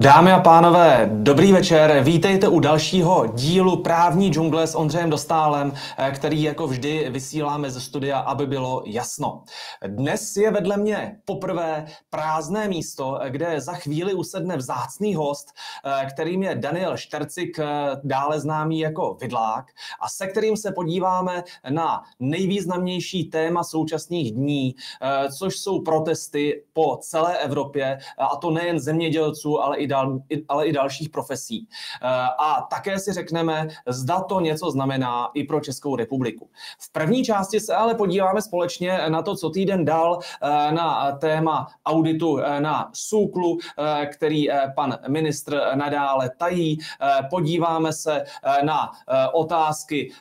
Dámy a pánové, dobrý večer. Vítejte u dalšího dílu Právní džungle s Ondřejem Dostálem, eh, který jako vždy vysíláme ze studia, aby bylo jasno. Dnes je vedle mě poprvé prázdné místo, kde za chvíli usedne vzácný host, eh, kterým je Daniel Štercik, eh, dále známý jako Vidlák, a se kterým se podíváme na nejvýznamnější téma současných dní, což jsou protesty po celé Evropě, a to nejen zemědělců, ale i dal, ale i dalších profesí. Eh, a také si řekneme, zda to něco znamená i pro Českou republiku. V první části se ale podíváme společně na to, co týden dal eh, na téma auditu eh, na SÚKLu, který pan ministr nadále tají. Podíváme se na otázky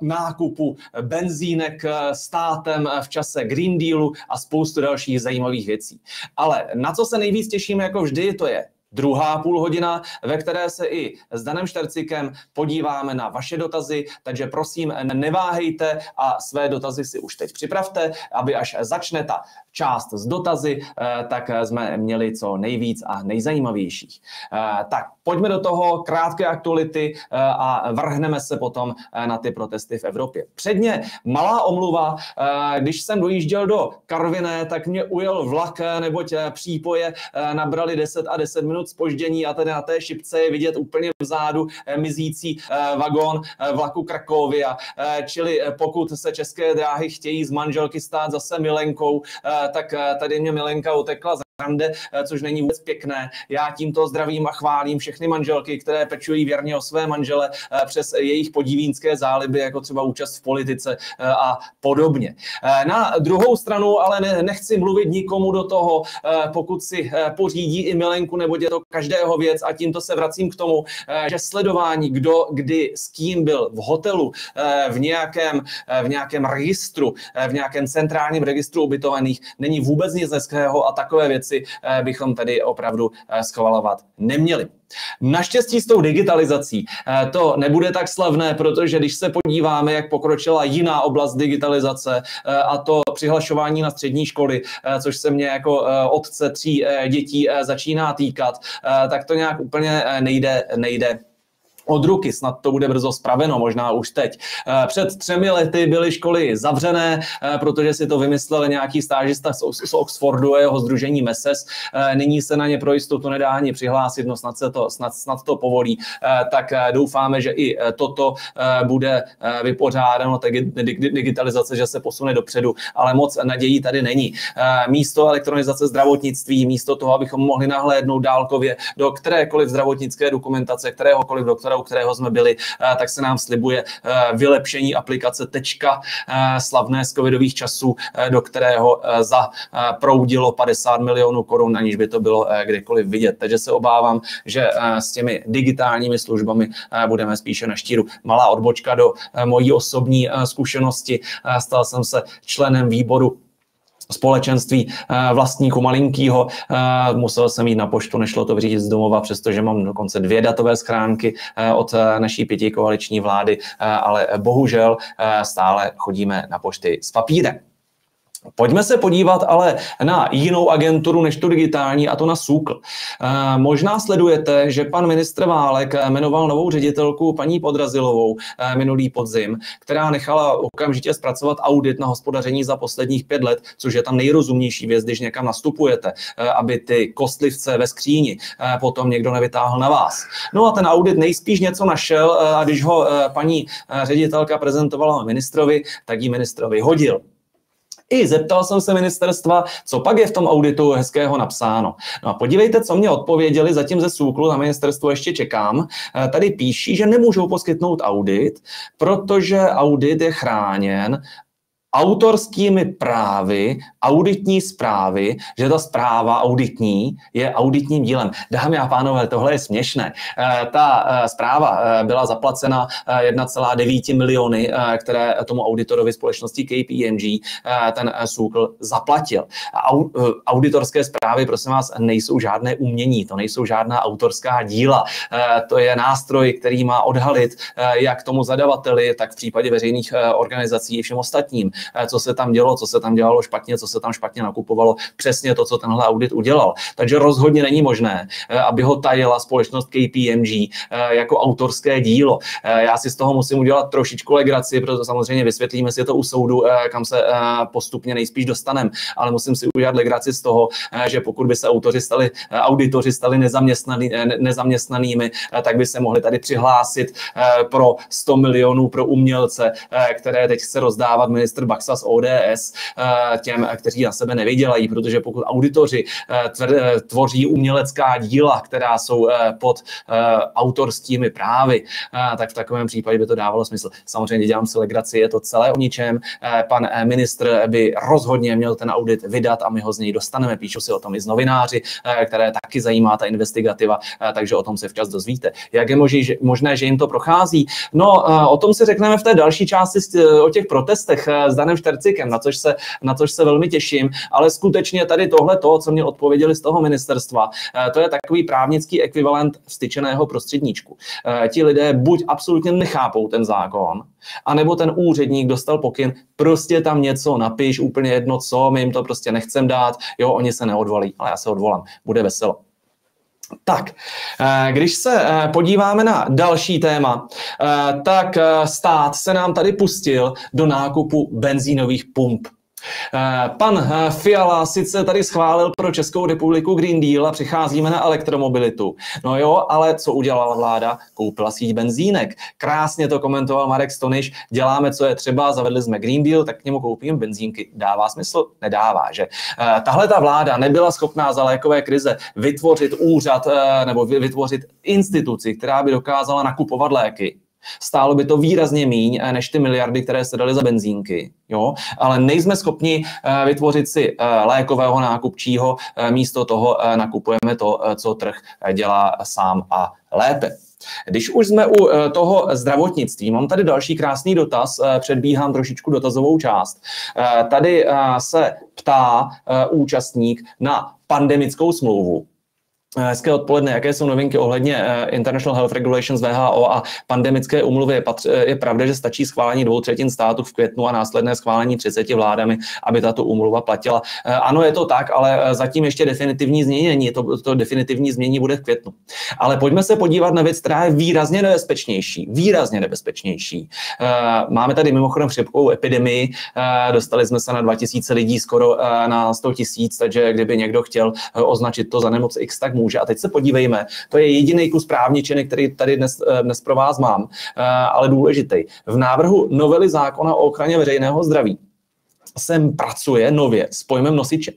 nákupu benzínek státem v čase Green Dealu a spoustu dalších zajímavých věcí. Ale na co se nejvíc těšíme jako vždy, to je druhá půl hodina, ve které se i s Danem Štercikem podíváme na vaše dotazy, takže prosím neváhejte a své dotazy si už teď připravte, aby až začne ta část z dotazy, eh, tak jsme měli co nejvíc a nejzajímavějších. Eh, tak pojďme do toho krátké aktuality eh, a vrhneme se potom na ty protesty v Evropě. Předně malá omluva, když jsem dojížděl do Karviné, tak mě ujel vlak, neboť přípoje nabrali 10 a 10 minut spoždění a tedy na té šipce je vidět úplně vzadu mizící vagón vlaku Krakovia. Čili pokud se české dráhy chtějí z manželky stát zase milenkou, tak eh, tady mě Milenka utekla z rande, eh, což není vůbec pěkné. Já tímto zdravím a chválím všechny manželky, které pečují věrně o své manžele eh, přes jejich podivínské záliby, jako třeba účast v politice a podobně. Na druhou stranu ale nechci mluvit nikomu do toho, pokud si pořídí i milenku, nebo je to každého věc a tímto se vracím k tomu, že sledování, kdo kdy s kým byl v hotelu, v nějakém, v nějakém registru, v nějakém centrálním registru ubytovaných, není vůbec nic hezkého a takové věci eh, bychom tady opravdu eh, schvalovat neměli. Naštěstí s tou digitalizací eh, to nebude tak slavné, protože když se podíváme, jak pokročila jiná oblast digitalizace a to přihlašování na střední školy, což se mě jako otce tří dětí začíná týkat, tak to nějak úplně nejde, nejde od ruky, snad to bude brzo spraveno, možná už teď. Eh, před třemi lety byly školy zavřené, eh, protože si to vymyslel nějaký stážista z Oxfordu a jeho združení MESES. Eh, nyní se na ně pro jistotu nedá ani přihlásit, no snad, se to, snad, snad to povolí. Tak doufáme, že i toto bude vypořádáno, tak digitalizace, že se posune dopředu, ale moc nadějí tady není. Místo elektronizace zdravotnictví, místo toho, abychom mohli nahlédnout dálkově do kterékoliv zdravotnické dokumentace, kteréhokoliv doktora u kterého jsme byli, eh, tak se nám slibuje eh, vylepšení aplikace Tečka eh, slavné z covidových časů, do kterého zaproudilo 50 milionů korun, aniž by to bylo kdekoliv vidět. Takže se obávám, že s těmi digitálními službami budeme spíše na štíru. Malá odbočka do mojí osobní zkušenosti. Stal jsem se členem výboru společenství eh, vlastníků malinkýho. Eh, musel jsem jít na poštu, nešlo to vyřídit z domova, přestože mám dokonce dvě datové schránky eh, od naší pěti koaliční vlády, ale bohužel stále chodíme na pošty s papírem. Pojďme se podívat ale na jinou agenturu než tu digitální, a to na SÚKL. Eh, možná sledujete, že pan ministr Válek jmenoval novou ředitelku paní Podrazilovou eh, minulý podzim, která nechala okamžitě zpracovat audit na hospodaření za posledních pět let, což je tam nejrozumnější věc, když někam nastupujete, eh, aby ty kostlivce ve skříni potom někdo nevytáhl na vás. No a ten audit nejspíš něco našel a když ho paní ředitelka prezentovala ministrovi, tak ji ministrovi hodil. I zeptal jsem se ministerstva, co pak je v tom auditu hezkého napsáno. No a podívejte, co mě odpověděli zatím ze SÚKLu, na ministerstvo ještě čekám. Eh, tady píší, že nemůžou poskytnout audit, protože audit je chráněn autorskými právy auditní zprávy, že ta zpráva auditní je auditním dílem. Dámy a pánové, tohle je směšné. Eh, ta eh, zpráva eh, byla zaplacena 1,9 miliony, které tomu auditorovi společnosti KPMG ten SÚKL zaplatil. Auditorské zprávy, prosím vás, nejsou žádné umění, to nejsou žádná autorská díla. To je nástroj, který má odhalit jak tomu zadavateli, tak v případě veřejných organizací i všem ostatním co se tam dělo, co se tam dělalo špatně, co se tam špatně nakupovalo, přesně to, co tenhle audit udělal. Takže rozhodně není možné, aby ho tajila společnost KPMG jako autorské dílo. Já si z toho musím udělat trošičku legraci, protože samozřejmě vysvětlíme si to u soudu, kam se postupně nejspíš dostaneme, ale musím si udělat legraci z toho, že pokud by se autoři stali, auditoři stali nezaměstnaný, nezaměstnanými, tak by se mohli tady přihlásit pro 100 milionů pro umělce, které teď chce rozdávat ministr Baxa z ODS těm, kteří na sebe nevydělají, protože pokud auditoři tvoří umělecká díla, která jsou pod autorskými právy, tak v takovém případě by to dávalo smysl. Samozřejmě dělám si legraci, je to celé o ničem. Pan ministr by rozhodně měl ten audit vydat a my ho z něj dostaneme. Píšu si o tom i z novináři, které taky zajímá ta investigativa, takže o tom se včas dozvíte. Jak je možné, že jim to prochází? No, o tom si řekneme v té další části o těch protestech Danem Štercikem, na což se, na což se velmi těším, ale skutečně tady tohle to, co mě odpověděli z toho ministerstva, to je takový právnický ekvivalent vstyčeného prostředníčku. Ti lidé buď absolutně nechápou ten zákon, anebo ten úředník dostal pokyn, prostě tam něco napiš, úplně jedno co, my jim to prostě nechcem dát, jo, oni se neodvolí, ale já se odvolám, bude veselo. Tak, eh, když se eh, podíváme na další téma, eh, tak stát se nám tady pustil do nákupu benzínových pump. Eh, pan eh, Fiala sice tady schválil pro Českou republiku Green Deal a přicházíme na elektromobilitu. No jo, ale co udělala vláda? Koupila síť benzínek. Krásně to komentoval Marek Stoniš. Děláme, co je třeba, zavedli jsme Green Deal, tak k němu koupím benzínky. Dává smysl? Nedává, že? Eh, tahle ta vláda nebyla schopná za lékové krize vytvořit úřad nebo vytvořit instituci, která by dokázala nakupovat léky Stálo by to výrazně míň eh, než ty miliardy, které se daly za benzínky. Jo? Ale nejsme schopni eh, vytvořit si eh, lékového nákupčího, místo toho nakupujeme to, co trh dělá sám a lépe. Když už jsme u toho zdravotnictví, mám tady další krásný dotaz, předbíhám trošičku dotazovou část. Tady se ptá účastník na pandemickou smlouvu. Hezké odpoledne. Jaké jsou novinky ohledně eh, International Health Regulations VHO a pandemické umluvy? Je pravda, že stačí schválení dvou třetin států v květnu a následné schválení 30 vládami, aby tato umluva platila? Eh, ano, je to tak, ale eh, zatím ještě definitivní změní není. To, to definitivní změní bude v květnu. Ale pojďme se podívat na věc, která je výrazně nebezpečnější. Výrazně nebezpečnější. Máme tady mimochodem chřipkovou epidemii. Dostali jsme se na 2000 lidí, skoro na 100 tisíc, takže kdyby někdo chtěl označit to za nemoc X, tak může. A teď se podívejme, to je jediný kus právničiny, který tady dnes, eh, dnes pro vás mám, eh, ale důležitý. V návrhu novely zákona o ochraně veřejného zdraví sem pracuje nově s pojmem nosiče.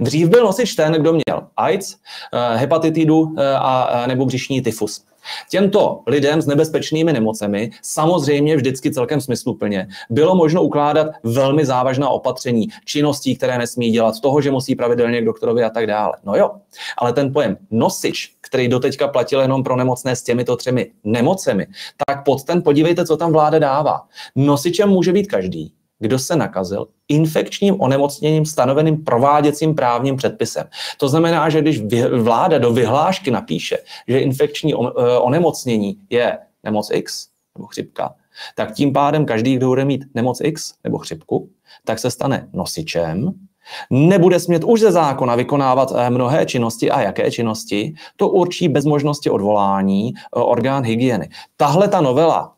Dřív byl nosič ten, kdo měl AIDS, eh, hepatitidu a nebo břišní tyfus. Těmto lidem s nebezpečnými nemocemi samozřejmě vždycky celkem smysluplně bylo možno ukládat velmi závažná opatření, činností, které nesmí dělat, toho, že musí pravidelně k doktorovi a tak dále. No jo, ale ten pojem nosič, který doteďka platil jenom pro nemocné s těmito třemi nemocemi, tak pod ten podívejte, co tam vláda dává. Nosičem může být každý, kdo se nakazil infekčním onemocněním stanoveným prováděcím právním předpisem. To znamená, že když vláda do vyhlášky napíše, že infekční eh, onemocnění je nemoc X nebo chřipka, tak tím pádem každý, kdo bude mít nemoc X nebo chřipku, tak se stane nosičem, nebude smět už ze zákona vykonávat eh, mnohé činnosti a jaké činnosti, to určí bez možnosti odvolání eh, orgán hygieny. Tahle ta novela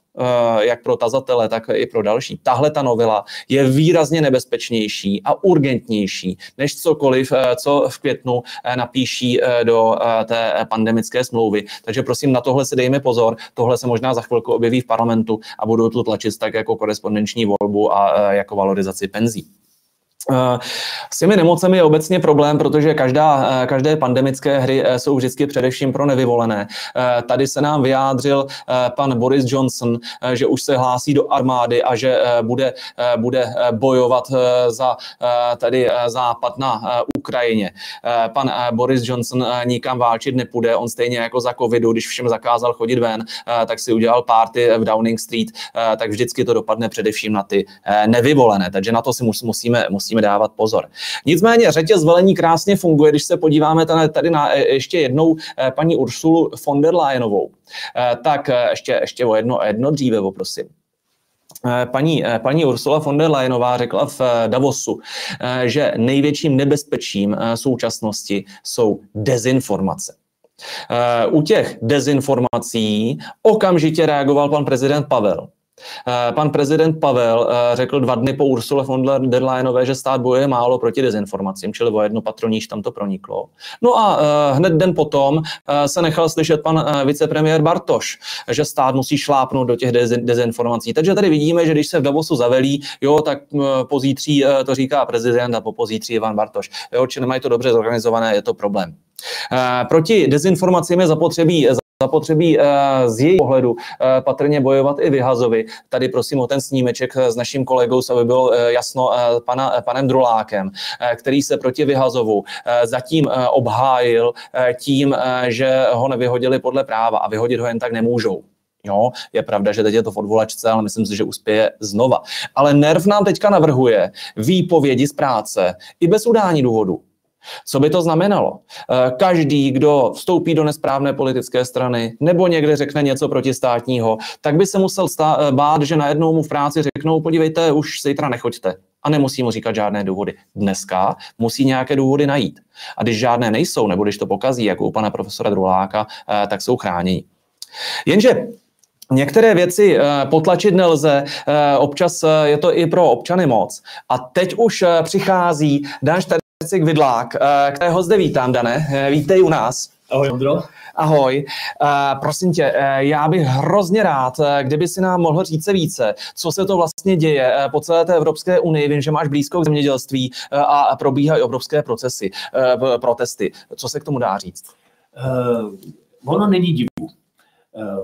jak pro tazatele, tak i pro další. Tahle ta novela je výrazně nebezpečnější a urgentnější než cokoliv, eh, co v květnu eh, napíší do té pandemické smlouvy. Takže prosím, na tohle si dejme pozor. Tohle se možná za chvilku objeví v parlamentu a budou to tlačit tak jako korespondenční volbu a jako valorizaci penzí. Eh, s těmi nemocemi je obecně problém, protože každá, eh, každé pandemické hry eh, jsou vždycky především pro nevyvolené. Tady se nám vyjádřil pan Boris Johnson, že už se hlásí do armády a že bude, bude bojovat za tady západ na Ukrajině. Pan Boris Johnson nikam válčit nepůjde, on stejně jako za covidu, když všem zakázal chodit ven, tak si udělal party v Downing Street, tak vždycky to dopadne především na ty nevyvolené. Takže na to si musíme, musíme musíme dávat pozor. Nicméně řetěz velení krásně funguje, když se podíváme tady na e, ještě jednou e, paní Ursulu von der Leyenovou. E, tak ještě, ještě o jedno, jedno dříve, poprosím. Paní, paní Ursula von der Leyenová řekla v Davosu, že největším nebezpečím současnosti jsou dezinformace. U těch dezinformací okamžitě reagoval pan prezident Pavel. Eh, pan prezident Pavel eh, řekl dva dny po Ursule von der Leyenové, že stát bojuje málo proti dezinformacím, čili o jedno patroníž tam to proniklo. No a eh, hned den potom se nechal slyšet pan vicepremiér Bartoš, že stát musí šlápnout do těch dezinformací. Takže tady vidíme, že když se v Davosu zavelí, jo, tak pozítří to říká prezident a po pozítří Ivan Bartoš. Jo, či nemají to dobře zorganizované, je to problém. Proti dezinformacím je zapotřebí zapotřebí eh, z její pohledu eh, patrně bojovat i vyhazovi. Tady prosím o ten snímeček s naším kolegou, aby bylo eh, jasno pana, panem Drulákem, který se proti vyhazovu zatím obhájil tím, že ho nevyhodili podle práva a vyhodit ho jen tak nemůžou. Jo, je pravda, že teď je to v odvolačce, ale myslím si, že uspěje znova. Ale NERV nám teďka navrhuje výpovědi z práce i bez udání důvodu. Co by to znamenalo? Eh, každý, kdo vstoupí do nesprávné politické strany nebo někde řekne něco protistátního, tak by se musel stát, eh, bát, že najednou mu v práci řeknou, podívejte, už zítra nechoďte. A nemusí mu říkat žádné důvody. Dneska musí nějaké důvody najít. A když žádné nejsou, nebo když to pokazí, jako u pana profesora Druláka, eh, tak jsou chráněni. Jenže Některé věci potlačit nelze, občas je to i pro občany moc. A teď už přichází Dan Jacek Vidlák, eh, kterého zde vítám, Dane. Eh, vítej u nás. Ahoj, Ondro. Ahoj. Uh, prosím tě, já bych hrozně rád, kdyby si nám mohl říct se více, co se to vlastně děje po celé té Evropské unii. Vím, že máš blízko k zemědělství a probíhají obrovské procesy, protesty. Co se k tomu dá říct? Uh, ono není divu.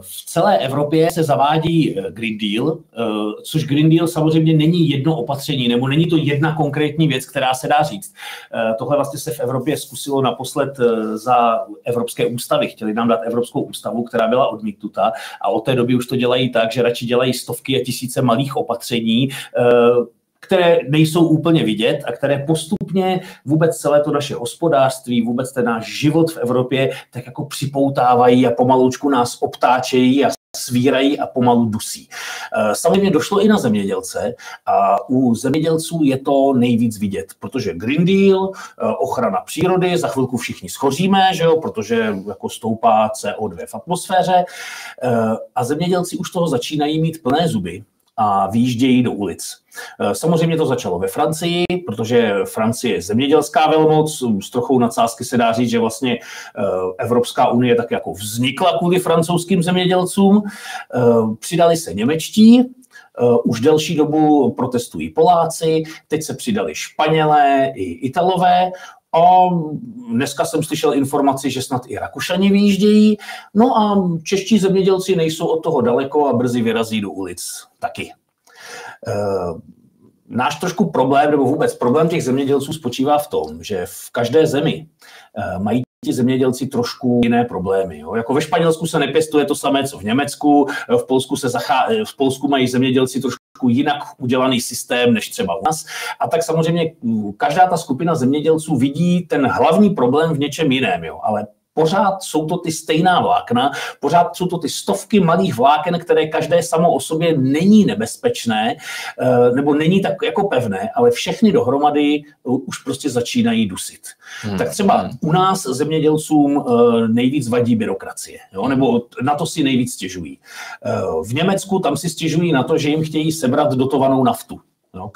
V celé Evropě se zavádí eh, Green Deal, eh, což Green Deal samozřejmě není jedno opatření, nebo není to jedna konkrétní věc, která se dá říct. Eh, tohle vlastně se v Evropě zkusilo naposled za Evropské ústavy. Chtěli nám dát Evropskou ústavu, která byla odmítnuta a od té doby už to dělají tak, že radši dělají stovky a tisíce malých opatření, které nejsou úplně vidět a které postupně vůbec celé to naše hospodářství, vůbec ten náš život v Evropě tak jako připoutávají a pomalučku nás obtáčejí a svírají a pomalu dusí. Eh, samozřejmě došlo i na zemědělce a u zemědělců je to nejvíc vidět, protože Green Deal, eh, ochrana přírody, za chvilku všichni schoříme, že jo, protože jako stoupá CO2 v atmosféře eh, a zemědělci už toho začínají mít plné zuby, a výjíždějí do ulic. Eh, samozřejmě to začalo ve Francii, protože Francie je zemědělská velmoc, s trochou nadsázky se dá říct, že vlastně eh, Evropská unie tak jako vznikla kvůli francouzským zemědělcům. Eh, přidali se němečtí, už delší dobu protestují Poláci, teď se přidali Španělé i Italové. A dneska jsem slyšel informaci, že snad i Rakušani výjíždějí. No a čeští zemědělci nejsou od toho daleko a brzy vyrazí do ulic taky. E, náš trošku problém, nebo vůbec problém těch zemědělců spočívá v tom, že v každé zemi e, mají ti zemědělci trošku jiné problémy. Jo. Jako ve Španělsku se nepěstuje to samé, co v Německu, v Polsku, se zachá... v Polsku mají zemědělci trošku jinak udělaný systém než třeba u nás. A tak samozřejmě každá ta skupina zemědělců vidí ten hlavní problém v něčem jiném. Jo. Ale pořád jsou to ty stejná vlákna, pořád jsou to ty stovky malých vláken, které každé samo o sobě není nebezpečné, eh, nebo není tak jako pevné, ale všechny dohromady už prostě začínají dusit. Hmm. Tak třeba u nás zemědělcům eh, nejvíc vadí byrokracie, jo? nebo na to si nejvíc stěžují. Eh, v Německu tam si stěžují na to, že jim chtějí sebrat dotovanou naftu. Jo?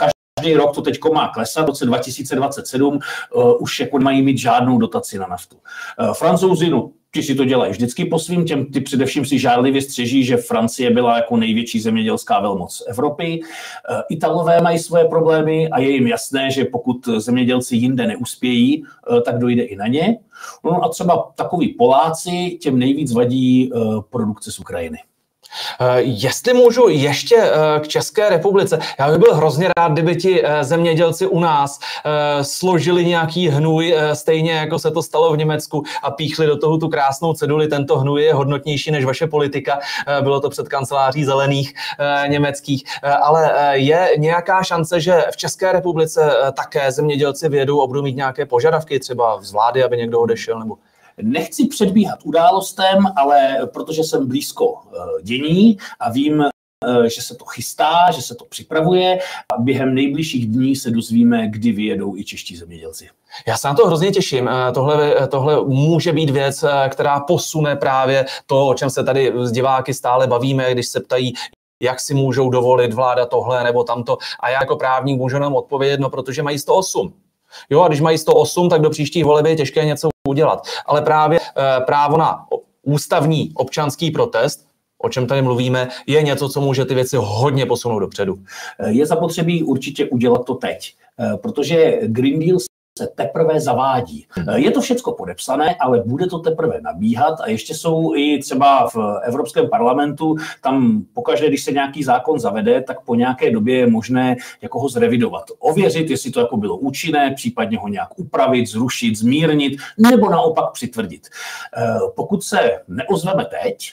Každý rok to teď má klesat, v roce 2027 uh, eh, už jako mají mít žádnou dotaci na naftu. Uh, Francouzi, no, ti si to dělají vždycky po svým, těm ty především si žádlivě střeží, že Francie byla jako největší zemědělská velmoc Evropy. Uh, Italové mají svoje problémy a je jim jasné, že pokud zemědělci jinde neuspějí, tak dojde i na ně. No a třeba takový Poláci, těm nejvíc vadí produkce z Ukrajiny. Eh, jestli můžu ještě eh, k České republice, já bych byl hrozně rád, kdyby ti eh, zemědělci u nás složili nějaký hnůj, stejně jako se to stalo v Německu a píchli do toho tu krásnou ceduli, tento hnůj je hodnotnější než vaše politika, bylo to před kanceláří zelených německých, ale je nějaká šance, že v České republice také zemědělci vědou budou mít nějaké požadavky třeba z vlády, aby někdo odešel nebo Nechci předbíhat událostem, ale protože jsem blízko eh, dění a vím, že se to chystá, že se to připravuje a během nejbližších dní se dozvíme, kdy vyjedou i čeští zemědělci. Já se na to hrozně těším. Tohle, tohle může být věc, která posune právě to, o čem se tady s diváky stále bavíme, když se ptají, jak si můžou dovolit vláda tohle nebo tamto. A já jako právník můžu nám odpovědět, no protože mají 108. Jo, a když mají 108, tak do příštích voleb je těžké něco udělat. Ale právě e, právo na ústavní občanský protest, o čem tady mluvíme, je něco, co může ty věci hodně posunout dopředu. Je zapotřebí určitě udělat to teď, eh, protože Green Deal se teprve zavádí. Je to všecko podepsané, ale bude to teprve nabíhat a ještě jsou i třeba v Evropském parlamentu, tam pokaždé, když se nějaký zákon zavede, tak po nějaké době je možné jako ho zrevidovat, ověřit, jestli to jako bylo účinné, případně ho nějak upravit, zrušit, zmírnit, nebo naopak přitvrdit. Eh, pokud se neozveme teď,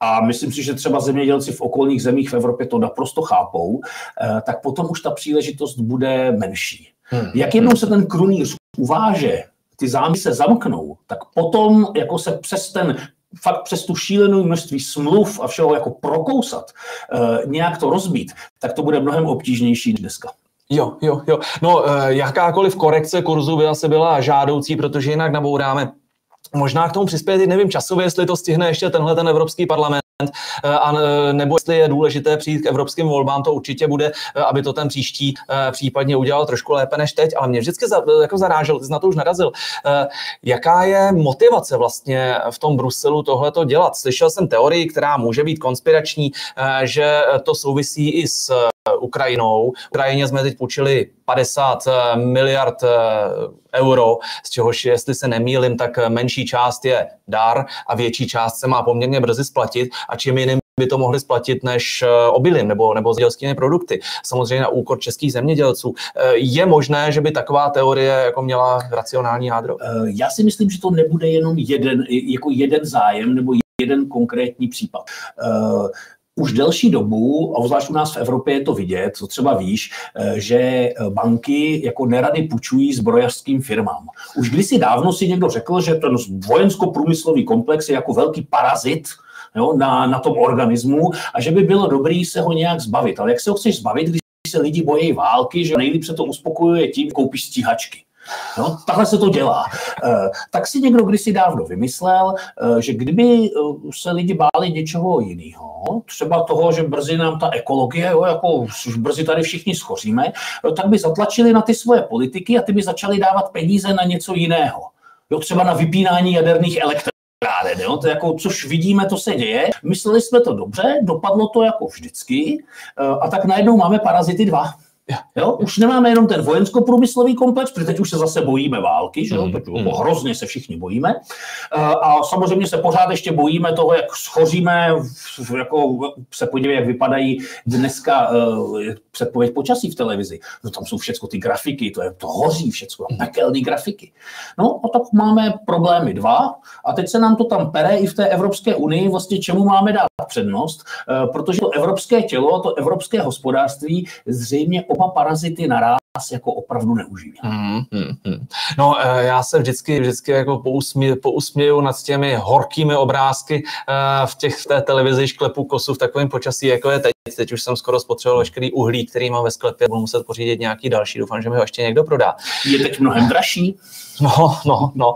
a myslím si, že třeba zemědělci v okolních zemích v Evropě to naprosto chápou, eh, tak potom už ta příležitost bude menší. Hmm. Jak jednou se ten krunýř uváže, ty zámy se zamknou, tak potom jako se přes ten fakt přes tu šílenou množství smluv a všeho jako prokousat, uh, nějak to rozbít, tak to bude mnohem obtížnější než dneska. Jo, jo, jo. No, eh, jakákoliv korekce kurzu by asi byla žádoucí, protože jinak nabouráme Možná k tomu přispět, nevím časově, jestli to stihne ještě tenhle ten Evropský parlament, eh, a nebo jestli je důležité přijít k evropským volbám, to určitě bude, eh, aby to ten příští eh, případně udělal trošku lépe než teď, ale mě vždycky za, jako zarážel, ty jsi na to už narazil, jaká je motivace vlastně v tom Bruselu tohle dělat. Slyšel jsem teorii, která může být konspirační, že to souvisí i s Ukrajinou. Ukrajině jsme teď půjčili 50 miliard euro, z čehož, jestli se nemýlim, tak menší část je dar a větší část se má poměrně brzy splatit a čím jiným by to mohli splatit než eh, obilím nebo, nebo zemědělskými produkty. Samozřejmě na úkor českých zemědělců. Eh, je možné, že by taková teorie jako měla racionální jádro? Eh, já si myslím, že to nebude jenom jeden, jako jeden zájem nebo jeden konkrétní případ už delší dobu, a zvlášť u nás v Evropě je to vidět, co třeba víš, eh, že eh, banky jako nerady půjčují zbrojařským firmám. Už kdysi dávno si někdo řekl, že ten vojensko-průmyslový komplex je jako velký parazit, jo, na, na tom organismu a že by bylo dobré se ho nějak zbavit. Ale jak se ho chceš zbavit, když se lidi bojí války, že nejlíp se to uspokojuje tím, koupíš stíhačky. No, takhle se to dělá. Eh, tak si někdo kdysi dávno vymyslel, eh, že kdyby eh, se lidi báli něčeho jiného, třeba toho, že brzy nám ta ekologie, jo, jako už brzy tady všichni schoříme, tak by zatlačili na ty svoje politiky a ty by začali dávat peníze na něco jiného. Jo, třeba na vypínání jaderných elektráren. Jo? To jako, což vidíme, to se děje. Mysleli jsme to dobře, dopadlo to jako vždycky a tak najednou máme parazity dva. Jo? Už nemáme jenom ten vojensko-průmyslový komplex, protože teď už se zase bojíme války, že jo? Mm, mm. hrozně se všichni bojíme. A samozřejmě se pořád ještě bojíme toho, jak schoříme, jako se podívej, jak vypadají dneska uh, předpověď počasí v televizi. No tam jsou všechno ty grafiky, to, je, to hoří všechno, pekelné grafiky. No a tak máme problémy dva a teď se nám to tam pere i v té Evropské unii, vlastně čemu máme dát přednost, uh, protože to evropské tělo, to evropské hospodářství zřejmě oba parazity naraz jako opravdu neužívá. Mm, mm, mm. No, eh, já se vždycky, vždycky jako pousmě, pousměju nad těmi horkými obrázky eh, v těch v té televizi šklepu kosu v takovém počasí, jako je teď. Teď už jsem skoro spotřeboval veškerý uhlí, který mám ve sklepě, budu muset pořídit nějaký další. Doufám, že mi ho ještě někdo prodá. Je teď mnohem dražší. No, no, no.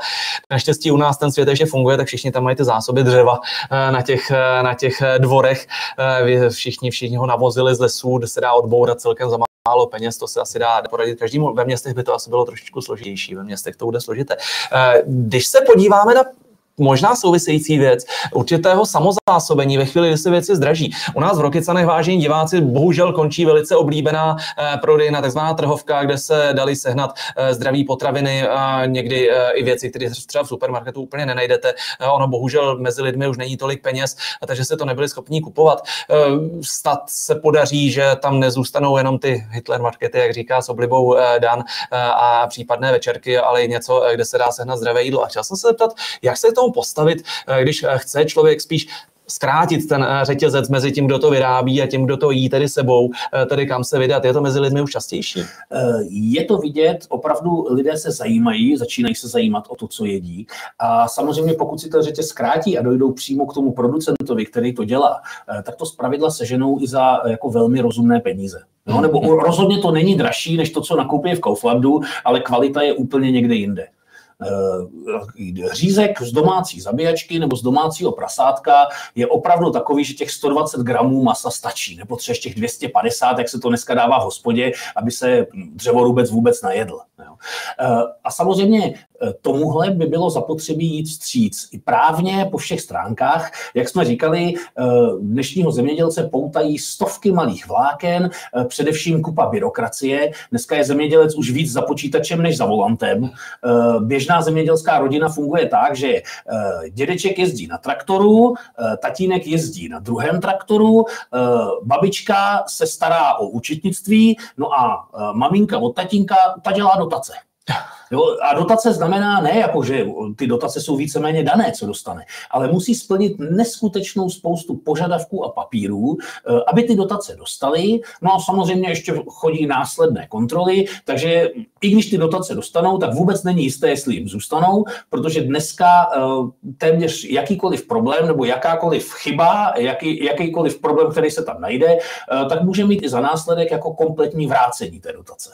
Naštěstí u nás ten svět ještě funguje, tak všichni tam mají ty zásoby dřeva eh, na těch, na těch dvorech. Všichni, všichni ho navozili z lesů, kde se dá odbourat celkem za málo peněz, to se asi dá poradit každému. Ve městech by to asi bylo trošičku složitější, ve městech to bude složité. Eh, když se podíváme na možná související věc určitého samozásobení ve chvíli, kdy se věci zdraží. U nás v Rokycanech, vážení diváci, bohužel končí velice oblíbená eh, prodejna, takzvaná trhovka, kde se dali sehnat eh, zdraví potraviny a někdy eh, i věci, které třeba v supermarketu úplně nenajdete. Eh, ono bohužel mezi lidmi už není tolik peněz, takže se to nebyli schopni kupovat. Eh, se podaří, že tam nezůstanou jenom ty Hitler markety, jak říká s oblibou eh, Dan eh, a případné večerky, ale i něco, eh, kde se dá sehnat zdravé jídlo. A chtěl jsem se zeptat, jak se k tomu postavit, eh, když eh, chce člověk spíš zkrátit ten řetězec mezi tím, kdo to vyrábí a tím, kdo to jí tedy sebou, tedy kam se vydat. Je to mezi lidmi už častější? Je to vidět, opravdu lidé se zajímají, začínají se zajímat o to, co jedí. A samozřejmě pokud si ten řetěz zkrátí a dojdou přímo k tomu producentovi, který to dělá, tak to zpravidla seženou i za jako velmi rozumné peníze. No, nebo rozhodně to není dražší, než to, co nakoupí v Kauflandu, ale kvalita je úplně někde jinde. Eh, řízek z domácí zabíjačky nebo z domácího prasátka je opravdu takový, že těch 120 gramů masa stačí. Nepotřebuješ těch 250, jak se to dneska dává v hospodě, aby se dřevorubec vůbec najedl. Eh, a samozřejmě tomuhle by bylo zapotřebí jít vstříc. I právně po všech stránkách, jak jsme říkali, dnešního zemědělce poutají stovky malých vláken, především kupa byrokracie. Dneska je zemědělec už víc za počítačem než za volantem. Běž běžná zemědělská rodina funguje tak, že eh, dědeček jezdí na traktoru, eh, tatínek jezdí na druhém traktoru, eh, babička se stará o účetnictví, no a maminka od tatínka ta dělá dotace. Jo, a dotace znamená ne, jako že ty dotace jsou víceméně dané, co dostane, ale musí splnit neskutečnou spoustu požadavků a papírů, eh, aby ty dotace dostaly. No a samozřejmě ještě chodí následné kontroly, takže i když ty dotace dostanou, tak vůbec není jisté, jestli jim zůstanou, protože dneska eh, téměř jakýkoliv problém nebo jakákoliv chyba, jaký, jakýkoliv problém, který se tam najde, eh, tak může mít i za následek jako kompletní vrácení té dotace.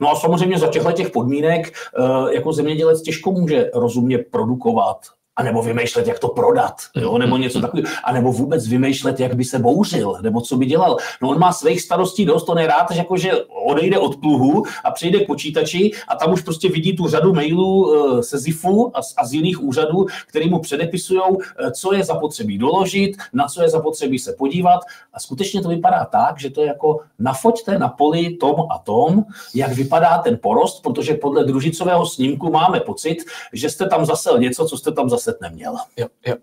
No a samozřejmě za těchto těch podmínek eh, jako zemědělec těžko může rozumně produkovat anebo vymýšlet, jak to prodat, jo, nebo něco takového, anebo vůbec vymýšlet, jak by se bouřil, nebo co by dělal. No on má svých starostí dost, on je rád, že, jako, že odejde od pluhu a přijde k počítači a tam už prostě vidí tu řadu mailů se ZIFu a, a z jiných úřadů, který mu předepisují, uh, co je zapotřebí doložit, na co je zapotřebí se podívat. A skutečně to vypadá tak, že to je jako nafoťte na poli tom a tom, jak vypadá ten porost, protože podle družicového snímku máme pocit, že jste tam zasel něco, co jste tam zase deset neměl. Jo, jo.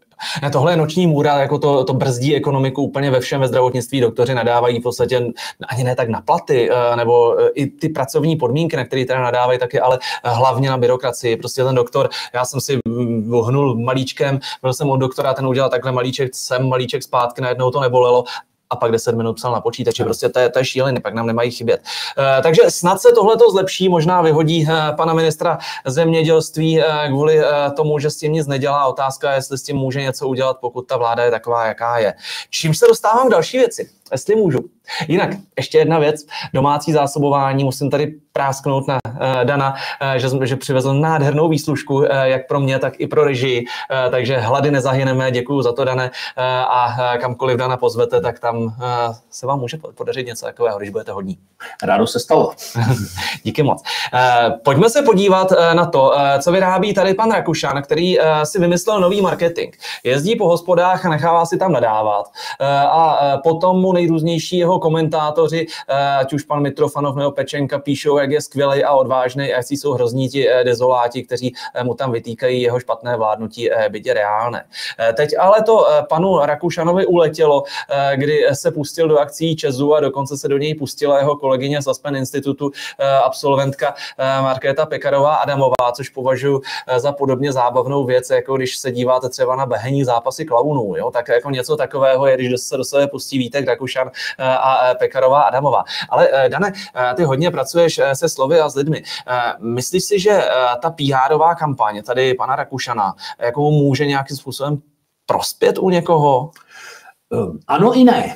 Tohle je noční můra, jako to, to brzdí ekonomiku úplně ve všem ve zdravotnictví. Doktoři nadávají v podstatě ani ne tak na platy, eh, nebo eh, i ty pracovní podmínky, na které teda nadávají, taky, ale eh, hlavně na byrokracii. Prostě ten doktor, já jsem si vohnul malíčkem, byl jsem u doktora, ten udělal takhle malíček sem, malíček zpátky, najednou to nebolelo a pak 10 minut psal na počítači. Prostě to je, to je šílené, pak nám nemají chybět. Uh, takže snad se tohle to zlepší, možná vyhodí uh, pana ministra zemědělství uh, kvůli tomu, že s tím nic nedělá. Otázka je, jestli s tím může něco udělat, pokud ta vláda je taková, jaká je. Čím se dostávám k další věci jestli můžu. Jinak, ještě jedna věc, domácí zásobování, musím tady prásknout na uh, Dana, uh, že, že přivezl nádhernou výslužku, uh, jak pro mě, tak i pro režii, uh, takže hlady nezahyneme, děkuji za to, Dane, uh, a uh, kamkoliv Dana pozvete, tak tam uh, se vám může podařit něco takového, když budete hodní. Rádo se stalo. Díky moc. Uh, pojďme se podívat uh, na to, uh, co vyrábí tady pan Rakušan, který uh, si vymyslel nový marketing. Jezdí po hospodách a nechává si tam nadávat uh, a uh, potom mu nejrůznější jeho komentátoři, eh, ať už pan Mitrofanov nebo Pečenka, píšou, jak je skvělý a odvážný, a jak jsou hrozní ti eh, dezoláti, kteří eh, mu tam vytýkají jeho špatné vládnutí, je reálné. Teď ale to panu Rakušanovi uletělo, kdy se pustil do akcí Česu a dokonce se do něj pustila jeho kolegyně z Aspen Institutu, absolventka Markéta Pekarová Adamová, což považuji za podobně zábavnou věc, jako když se díváte třeba na behení zápasy klaunů, jo? tak jako něco takového je, když se do sebe pustí Vítek Rakušan eh, a eh, Pekarová Adamová. Ale eh, Dane, ty hodně pracuješ se slovy a s lidmi. Myslíš si, že ta pr kampaně tady pana Rakušana jako může nějakým způsobem prospět u někoho? Ano i ne.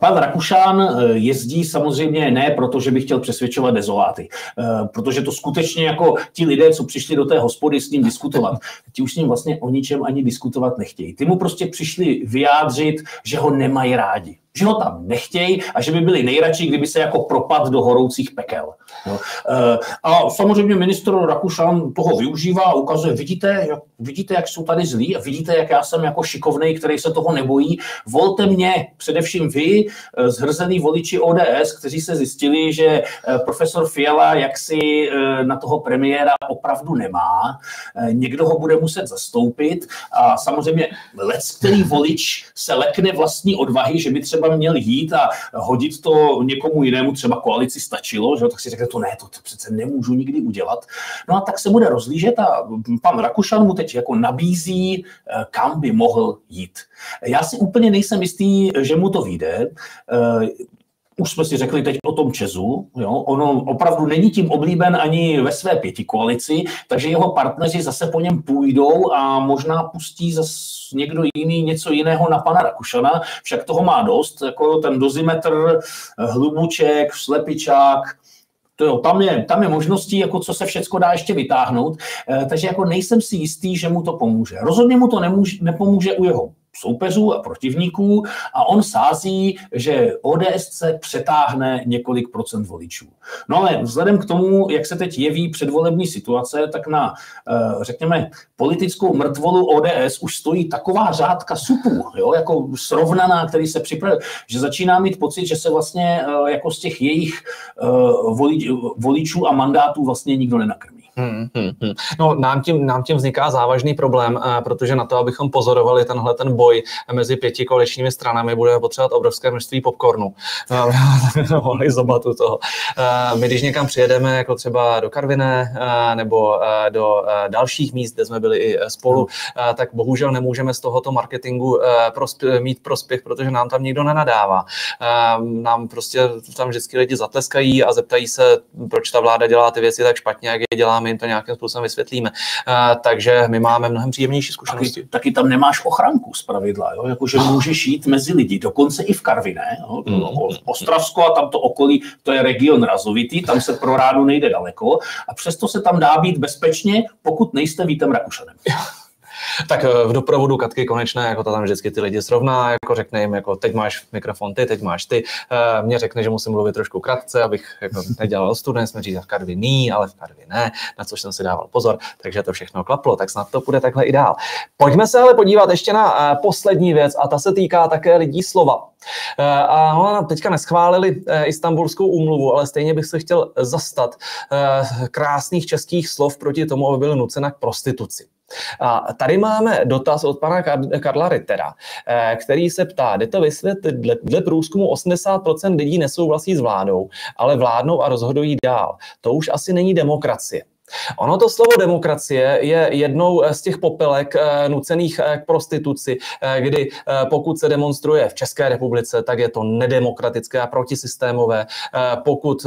Pan Rakušan jezdí samozřejmě ne proto, že by chtěl přesvědčovat dezoláty, protože to skutečně jako ti lidé, co přišli do té hospody s ním diskutovat, ti už s ním vlastně o ničem ani diskutovat nechtějí. Ty mu prostě přišli vyjádřit, že ho nemají rádi že ho tam nechtějí a že by byli nejradši, kdyby se jako propad do horoucích pekel. No. A samozřejmě ministr Rakušan toho využívá a ukazuje, vidíte, jak, vidíte, jak jsou tady zlí a vidíte, jak já jsem jako šikovnej, který se toho nebojí. Volte mě, především vy, eh, zhrzený voliči ODS, kteří se zjistili, že eh, profesor Fiala jaksi na toho premiéra opravdu nemá, někdo ho bude muset zastoupit a samozřejmě lec, který volič se lekne vlastní odvahy, že by třeba měl jít a hodit to někomu jinému, třeba koalici stačilo, že? tak si řekne, to ne, to přece nemůžu nikdy udělat. No a tak se bude rozlížet a pan Rakušan mu teď jako nabízí, kam by mohl jít. Já si úplně nejsem jistý, že mu to vyjde už jsme si řekli teď o tom Česu, jo, ono opravdu není tím oblíben ani ve své pěti koalici, takže jeho partneři zase po něm půjdou a možná pustí zase někdo jiný něco jiného na pana Rakušana, však toho má dost, jako ten dozimetr, hlubuček, slepičák, to jo, tam je, tam je možností, jako co se všechno dá ještě vytáhnout, eh, takže jako nejsem si jistý, že mu to pomůže. Rozhodně mu to nemůže, nepomůže u jeho soupeřů a protivníků a on sází, že ODS přetáhne několik procent voličů. No ale vzhledem k tomu, jak se teď jeví předvolební situace, tak na, eh, řekněme, politickou mrtvolu ODS už stojí taková řádka supů, jo, jako srovnaná, který se připravil, že začíná mít pocit, že se vlastně eh, jako z těch jejich eh, voličů a mandátů vlastně nikdo nenakrmí. Hmm, hmm, hmm. No, nám tím, nám tím vzniká závažný problém, uh, protože na to, abychom pozorovali tenhle ten boj mezi pěti koaličními stranami, budeme potřebovat obrovské množství popcornu. Uh, mohli zobatu toho. Uh, my, když někam přijedeme, jako třeba do Karviné nebo do dalších míst, kde jsme byli i spolu, uh, tak bohužel nemůžeme z tohoto marketingu prospě- mít prospěch, protože nám tam nikdo nenadává. Nám prostě tam vždycky lidi zatleskají a zeptají se, proč ta vláda dělá ty věci tak špatně, jak je děláme my jim to nějakým způsobem vysvětlíme. Takže my máme mnohem příjemnější zkušenosti. Taky, taky tam nemáš ochranku z pravidla, jo? Jako, můžeš jít mezi lidi, dokonce i v Karviné, jo? Mm. Ostravsko a tam to okolí, to je region razovitý, tam se pro rádu nejde daleko a přesto se tam dá být bezpečně, pokud nejste Vítem Rakušanem. tak eh, v doprovodu Katky Konečné, jako to tam vždycky ty lidi srovná, jako řekne jim, jako teď máš mikrofon ty, teď máš ty. Eh, mně řekne, že musím mluvit trošku krátce, abych jako nedělal ostudu, jsme říct v Karvi ní, ale v Karvi ne, na což jsem si dával pozor, takže to všechno klaplo, tak snad to bude takhle i dál. Pojďme se ale podívat ještě na eh, poslední věc a ta se týká také lidí slova. A no, teďka neschválili Istanbulskou úmluvu, ale stejně bych se chtěl zastat krásných českých slov proti tomu, aby byly nucena k prostituci. A tady máme dotaz od pana Karla Rittera, eh, který se ptá, jde to vysvětlit, dle, dle průzkumu 80% lidí nesouhlasí s vládou, ale vládnou a rozhodují dál. To už asi není demokracie. Ono to slovo demokracie je jednou z těch popelek eh, nucených eh, k prostituci, kdy pokud se demonstruje v České republice, tak je to nedemokratické a protisystémové. Pokud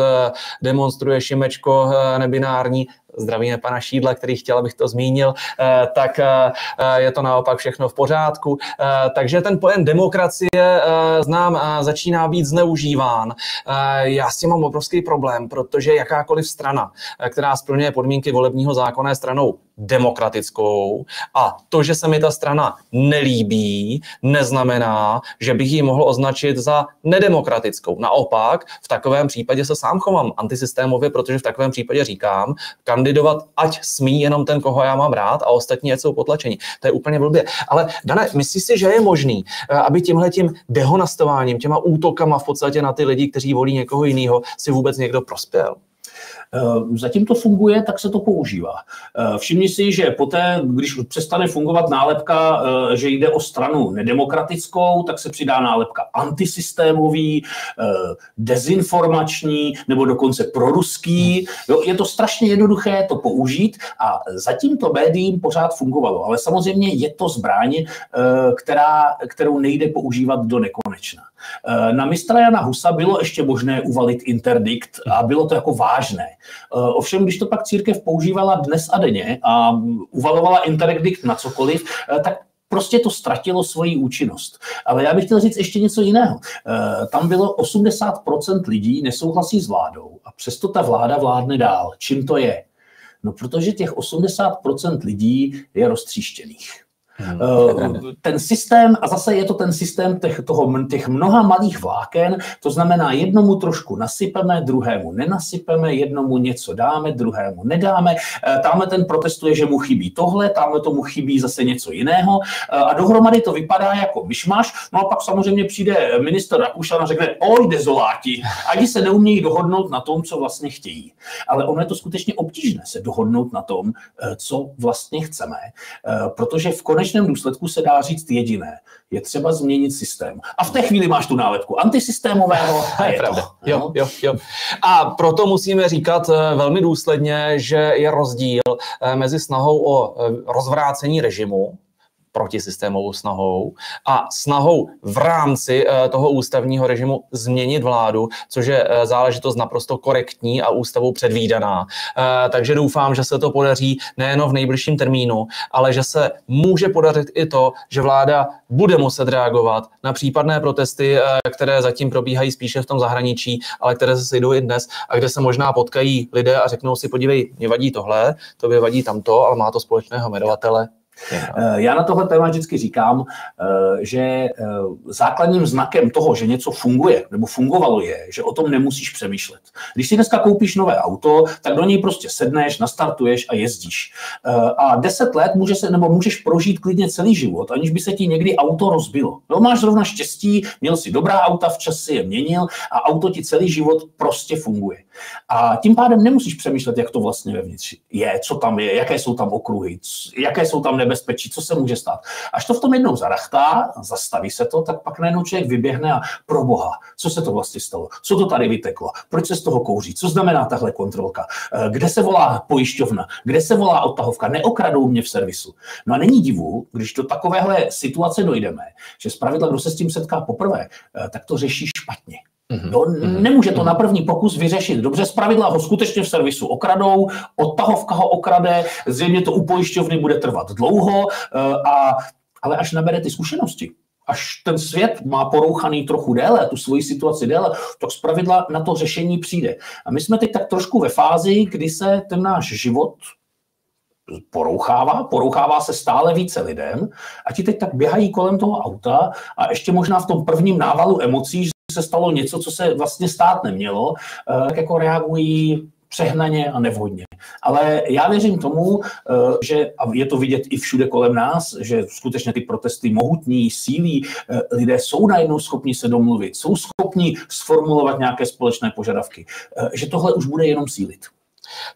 demonstruje Šimečko nebinární, zdravíme pana Šídla, který chtěl, abych to zmínil, eh, tak eh, eh, je to naopak všechno v pořádku. Takže ten pojem demokracie znám začíná být zneužíván. Já s tím mám obrovský problém, protože jakákoliv strana, která splňuje podmínky volebního zákona, je stranou demokratickou a to, že se mi ta strana nelíbí, neznamená, že bych ji mohl označit za nedemokratickou. Naopak, v takovém případě se sám chovám antisystémově, protože v takovém případě říkám, kandidovat ať smí jenom ten, koho já mám rád a ostatní jsou potlačení. To je úplně blbě. Ale Dane, myslíš si, že je možný, eh, aby tímhletím dehonastováním, těma útokama v podstatě na ty lidi, kteří volí někoho jiného, si vůbec někdo prospěl? Eh, zatím to funguje, tak se to používá. Eh, všimni si, že poté, když přestane fungovat nálepka, eh, že jde o stranu nedemokratickou, tak se přidá nálepka antisystémový, dezinformační nebo dokonce proruský. Jo, je to strašně jednoduché to použít a zatím to médiím pořád fungovalo. Ale samozřejmě je to zbraň, která, kterou nejde používat do nekonečna. Na mistra Jana Husa bylo ještě možné uvalit interdikt a bylo to jako vážné. Eh, ovšem, když to pak církev používala dnes a denně a uvalovala interdikt na cokoliv, eh, tak prostě to ztratilo svoji účinnost. Ale já bych chtěl říct ještě něco jiného. Eh, tam bylo 80% lidí nesouhlasí s vládou a přesto ta vláda vládne dál. Čím to je? No protože těch 80% lidí je roztříštěných. Hmm, ten systém, a zase je to ten systém těch, toho, těch mnoha malých vláken, to znamená jednomu trošku nasypeme, druhému nenasypeme, jednomu něco dáme, druhému nedáme, tamhle ten protestuje, že mu chybí tohle, tamhle tomu chybí zase něco jiného. A dohromady to vypadá jako myšmaš, no a pak samozřejmě přijde minister Rakušan a řekne, oj, dezoláti, ani se neumějí dohodnout na tom, co vlastně chtějí. Ale ono je to skutečně obtížné se dohodnout na tom, co vlastně chceme, protože v konečném konečném důsledku se dá říct jediné. Je třeba změnit systém. A v té chvíli máš tu nálepku antisystémového a je Pravda. to. Jo, jo, jo. A proto musíme říkat eh, velmi důsledně, že je rozdíl eh, mezi snahou o eh, rozvrácení režimu, protisystémovou snahou a snahou v rámci eh, toho ústavního režimu změnit vládu, což je eh, záležitost naprosto korektní a ústavou předvídaná. Eh, takže doufám, že se to podaří nejen v nejbližším termínu, ale že se může podařit i to, že vláda bude muset reagovat na případné protesty, které zatím probíhají spíše v tom zahraničí, ale které se sejdou i dnes a kde se možná potkají lidé a řeknou si, podívej, mě vadí tohle, to vadí tamto, ale má to společného jmerovatele, Eh, já na tohle téma vždycky říkám, eh, že eh, základním znakem toho, že něco funguje nebo fungovalo je, že o tom nemusíš přemýšlet. Když si dneska koupíš nové auto, tak do něj prostě sedneš, nastartuješ a jezdíš. A deset let může se, nebo můžeš prožít klidně celý život, aniž by se ti někdy auto rozbilo. No, máš zrovna štěstí, měl si dobrá auta, včas si je měnil a auto ti celý život prostě funguje. A tím pádem nemusíš přemýšlet, jak to vlastně vevnitř je, co tam je, jaké jsou tam okruhy, jaké jsou tam nebezpečí, co se může stát. Až to v tom jednou zarachtá, zastaví se to, tak pak najednou člověk vyběhne a pro boha, co se to vlastně stalo, co to tady vyteklo, proč se z toho kouří, co znamená tahle kontrolka, eh, kde se volá pojišťovna, kde se volá odtahovka, neokradou mě v servisu. No a není divu, když do takovéhle situace dojdeme, že zpravidla, kdo se s tím setká poprvé, eh, tak to řeší špatně. No, mm-hmm. nemůže to mhm. na první pokus vyřešit. Dobře, zpravidla ho skutečně v servisu okradou, odtahovka ho okrade, zřejmě to u pojišťovny bude trvat dlouho, eh, a, ale až nabere ty zkušenosti, až ten svět má porouchaný trochu déle, tu svoji situaci déle, tak zpravidla na to řešení přijde. A my jsme teď tak trošku ve fázi, kdy se ten náš život porouchává, porouchává se stále více lidem a ti teď tak běhají kolem toho auta a ještě možná v tom prvním návalu emocí, se stalo něco, co se vlastně stát nemělo, eh, tak jako reagují přehnaně a nevhodně. Ale já věřím tomu, eh, že, a je to vidět i všude kolem nás, že skutečně ty protesty mohutní, sílí, eh, lidé jsou najednou schopni se domluvit, jsou schopni sformulovat nějaké společné požadavky, že tohle už bude jenom sílit.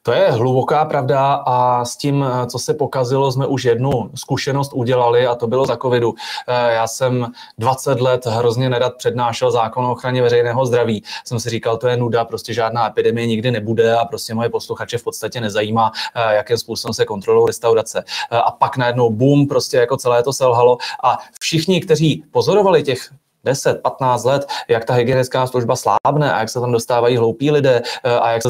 To je hluboká pravda a s tím, co se pokazilo, jsme už jednu zkušenost udělali a to bylo za covidu. Eh, já jsem 20 let hrozně nedat přednášel zákon o ochraně veřejného zdraví. Jsem si říkal, to je nuda, prostě žádná epidemie nikdy nebude a prostě moje posluchače v podstatě nezajímá, eh, jakým způsobem se kontrolují restaurace. Eh, a pak najednou boom, prostě jako celé to selhalo a všichni, kteří pozorovali těch 10, 15 let, jak ta hygienická služba slábne a jak se tam dostávají hloupí lidé eh, a jak se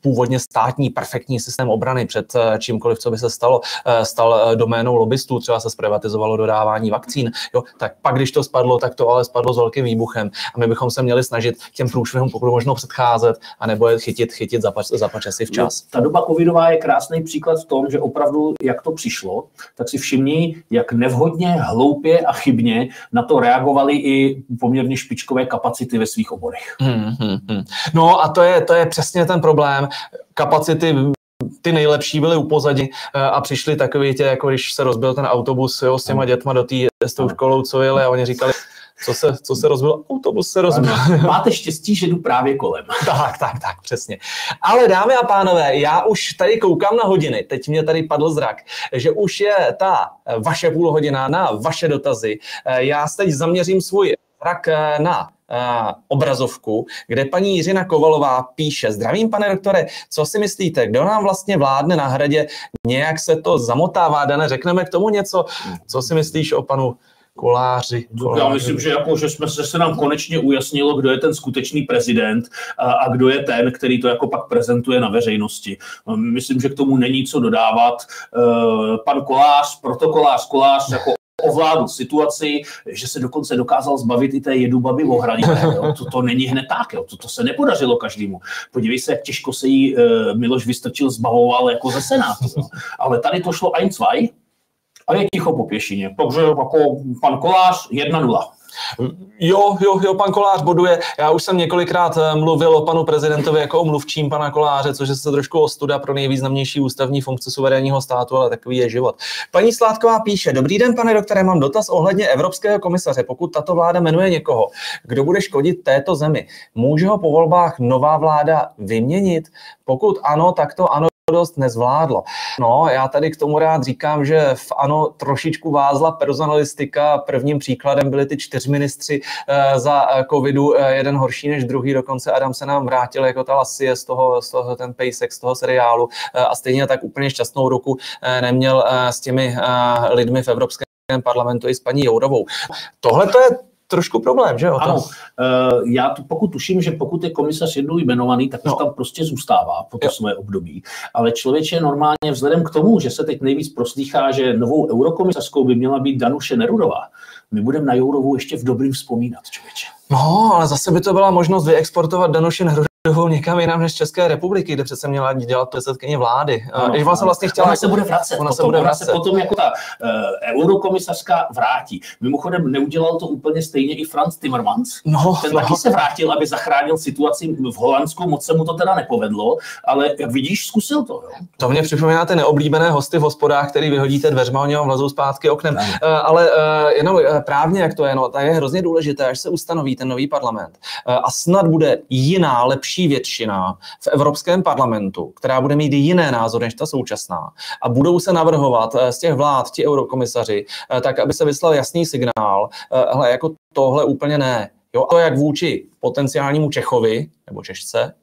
původně státní perfektní systém obrany před eh, čímkoliv, co by se stalo, eh, stal doménou lobbystů, třeba se zprivatizovalo dodávání vakcín, jo, tak pak, když to spadlo, tak to ale spadlo s velkým výbuchem a my bychom se měli snažit těm průšvihům pokud možno předcházet a nebo je chytit, chytit za, za pačasy včas. No, ta doba covidová je krásný příklad v tom, že opravdu, jak to přišlo, tak si všimni, jak nevhodně, hloupě a chybně na to reagovali i i poměrně špičkové kapacity ve svých oborech. Hmm, hmm, hmm. No a to je, to je přesně ten problém. Kapacity ty nejlepší byly u pozadí eh, a přišli takový tě, jako když se rozbil ten autobus jo, s těma dětma do té s tou školou, co jeli a oni říkali, co se, co se rozbil? Autobus se rozbil. Máte štěstí, že jdu právě kolem. tak, tak, tak, přesně. Ale dámy a pánové, já už tady koukám na hodiny, teď mě tady padl zrak, že už je ta vaše půl hodina na vaše dotazy. Já teď zaměřím svůj zrak na obrazovku, kde paní Jiřina Kovalová píše, zdravím pane doktore, co si myslíte, kdo nám vlastně vládne na hradě, nějak se to zamotává, Dane, řekneme k tomu něco, co si myslíš o panu koláři. koláři. Já myslím, že, jako, že, jsme, že se nám konečně ujasnilo, kdo je ten skutečný prezident a, a kdo je ten, který to jako pak prezentuje na veřejnosti. No, myslím, že k tomu není co dodávat. Uh, pan kolář, protokolář, kolář jako ovládl situaci, že se dokonce dokázal zbavit i té jedu babi ohranité. To, to není hned tak, jo. To, to se nepodařilo každému. Podívej se, jak těžko se jí uh, Miloš Vystrčil zbavoval jako ze Senátu. Jo. Ale tady to šlo ein, zwei, A je ticho po pěšině. Takže jako pan Kolář 1-0. Jo, jo, jo, pan Kolář boduje. Já už jsem několikrát eh, mluvil o panu prezidentovi jako o mluvčím pana Koláře, což je se trošku ostuda pro nejvýznamnější ústavní funkci suverénního státu, ale takový je život. Paní Sládková píše, dobrý den, pane doktore, mám dotaz ohledně Evropského komisaře. Pokud tato vláda jmenuje někoho, kdo bude škodit této zemi, může ho po volbách nová vláda vyměnit? Pokud ano, tak to ano dost nezvládlo. No, já tady k tomu rád říkám, že v ANO trošičku vázla personalistika. Prvním příkladem byli ty čtyři ministři eh, za eh, covidu, eh, jeden horší než druhý, dokonce Adam se nám vrátil jako ta Lasie z toho, z toho ten pejsek z toho seriálu a stejně tak úplně šťastnou ruku neměl s těmi lidmi v Evropském parlamentu i s paní Jourovou. Tohle to je trošku problém, že jo? Ano, uh, já to, pokud tuším, že pokud je komisař jednou jmenovaný, tak no. tam prostě zůstává po to jo. své období. Ale člověk je normálně vzhledem k tomu, že se teď nejvíc proslýchá, že novou eurokomisařskou by měla být Danuše Nerudová, my budeme na Jourovou ještě v dobrým vzpomínat, člověče. No, ale zase by to byla možnost vyexportovat Danuše Dohou někam jinam než České republiky, kde přece měla dělat předsedkyně vlády. Ano, Ivan se vlastně chtěla... Ona se bude vracet. Ona, potom, se, bude vracet. ona se potom jako ta uh, eurokomisařka vrátí. Mimochodem neudělal to úplně stejně i Franz Timmermans. No, Ten no. taky se vrátil, aby zachránil situaci v Holandsku. Moc se mu to teda nepovedlo, ale jak vidíš, zkusil to. Jo? To mě připomíná ty neoblíbené hosty v hospodách, který vyhodíte dveřma, oni vám vlezou zpátky oknem. Uh, ale uh, jenom uh, právně, jak to je, no, tak je hrozně důležité, až se ustanoví ten nový parlament. Uh, a snad bude jiná, lepší lepší většina v Evropském parlamentu, která bude mít jiné názory než ta současná a budou se navrhovat eh, z těch vlád ti eurokomisaři, eh, tak aby se vyslal jasný signál, eh, hele, jako tohle úplně ne. Jo, a to jak vůči potenciálnímu Čechovi nebo Češce,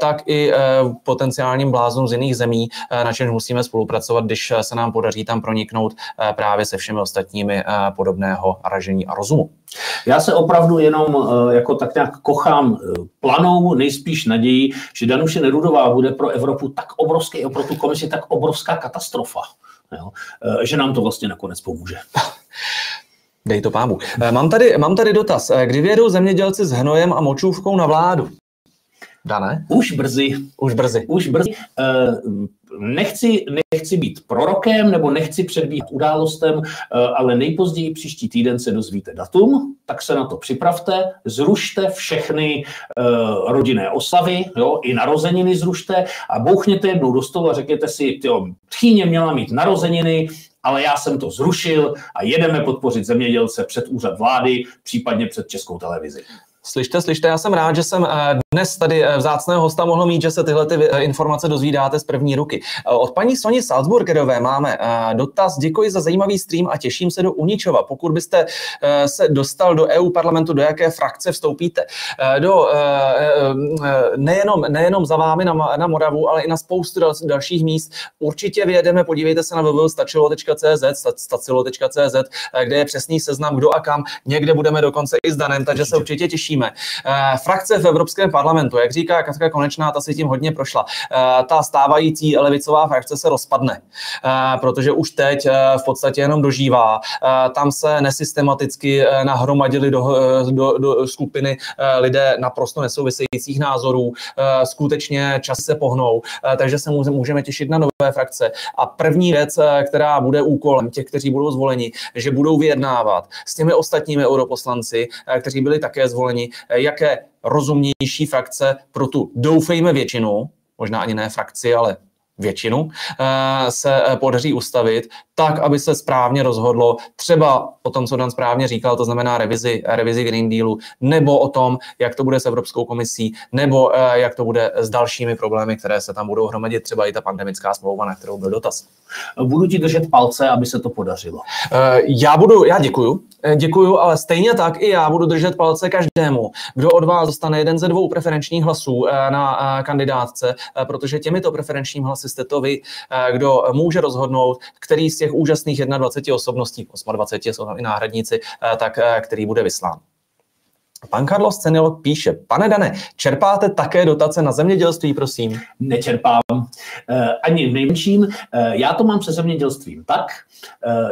tak i potenciálním bláznům z jiných zemí, na čemž musíme spolupracovat, když se nám podaří tam proniknout právě se všemi ostatními podobného ražení a rozumu. Já se opravdu jenom eh, jako tak nějak kochám eh, planou, nejspíš naději, že Danuše Nerudová bude pro Evropu tak obrovský a pro tu komisi tak obrovská katastrofa, jo? Eh, že nám to vlastně nakonec pomůže. Dej to pámu. Mám tady, mám tady dotaz. Kdy vědou zemědělci s hnojem a močůvkou na vládu? Dané? Už brzy. Už brzy. Už brzy. Nechci, nechci být prorokem nebo nechci předbíhat událostem, ale nejpozději příští týden se dozvíte datum, tak se na to připravte, zrušte všechny uh, rodinné oslavy, jo, i narozeniny zrušte a bouchněte jednou do stolu a řekněte si, jo, tchýně měla mít narozeniny, ale já jsem to zrušil a jedeme podpořit zemědělce před úřad vlády, případně před českou televizi. Slyšte, slyšte, já jsem rád, že jsem eh, dnes tady eh, vzácného hosta mohl mít, že se tyhle ty eh, informace dozvídáte z první ruky. Od paní Soni Salzburgerové máme dotaz. Děkuji za zajímavý stream a těším se do Uničova. Pokud byste se dostal do EU parlamentu, do jaké frakce vstoupíte? Do, nejenom, nejenom za vámi na, na Moravu, ale i na spoustu dalších míst. Určitě vyjedeme, podívejte se na www.stačilo.cz, stacilo.cz, kde je přesný seznam, kdo a kam. Někde budeme dokonce i s Danem, takže se určitě těším řešíme. Eh, frakce v Evropském parlamentu, jak říká Katka Konečná, ta si tím hodně prošla. Eh, ta stávající levicová frakce se rozpadne, eh, protože už teď v podstatě jenom dožívá. Tam se nesystematicky nahromadili do, do, do skupiny lidé naprosto nesouvisejících názorů. Skutečně čas se pohnou, takže se můžeme těšit na nové frakce. A první věc, která bude úkolem těch, kteří budou zvoleni, že budou vyjednávat s těmi ostatními europoslanci, kteří byli také zvoleni, Eh, jaké rozumnější frakce pro tu doufejme většinu, možná ani ne frakci, ale většinu, eh, se eh, podaří ustavit tak, aby se správně rozhodlo třeba o tom, co Dan správně říkal, to znamená revizi, revizi Green Dealu, nebo o tom, jak to bude s Evropskou komisí, nebo jak to bude s dalšími problémy, které se tam budou hromadit, třeba i ta pandemická smlouva, na kterou byl dotaz. Budu ti držet palce, aby se to podařilo. Já budu, já děkuju. Eh, děkuju, ale stejně tak i já budu držet palce každému, kdo od vás dostane jeden ze dvou preferenčních hlasů eh, na eh, kandidátce, protože těmito preferenčními hlasy jste to vy, kdo může rozhodnout, který z těch úžasných 21 osobností, 28 jsou tam i náhradníci, tak který bude vyslán. Pan Carlos Cenil píše, pane Dane, čerpáte také dotace na zemědělství, prosím? Nečerpám, ani v nejmenším. já to mám se zemědělstvím tak,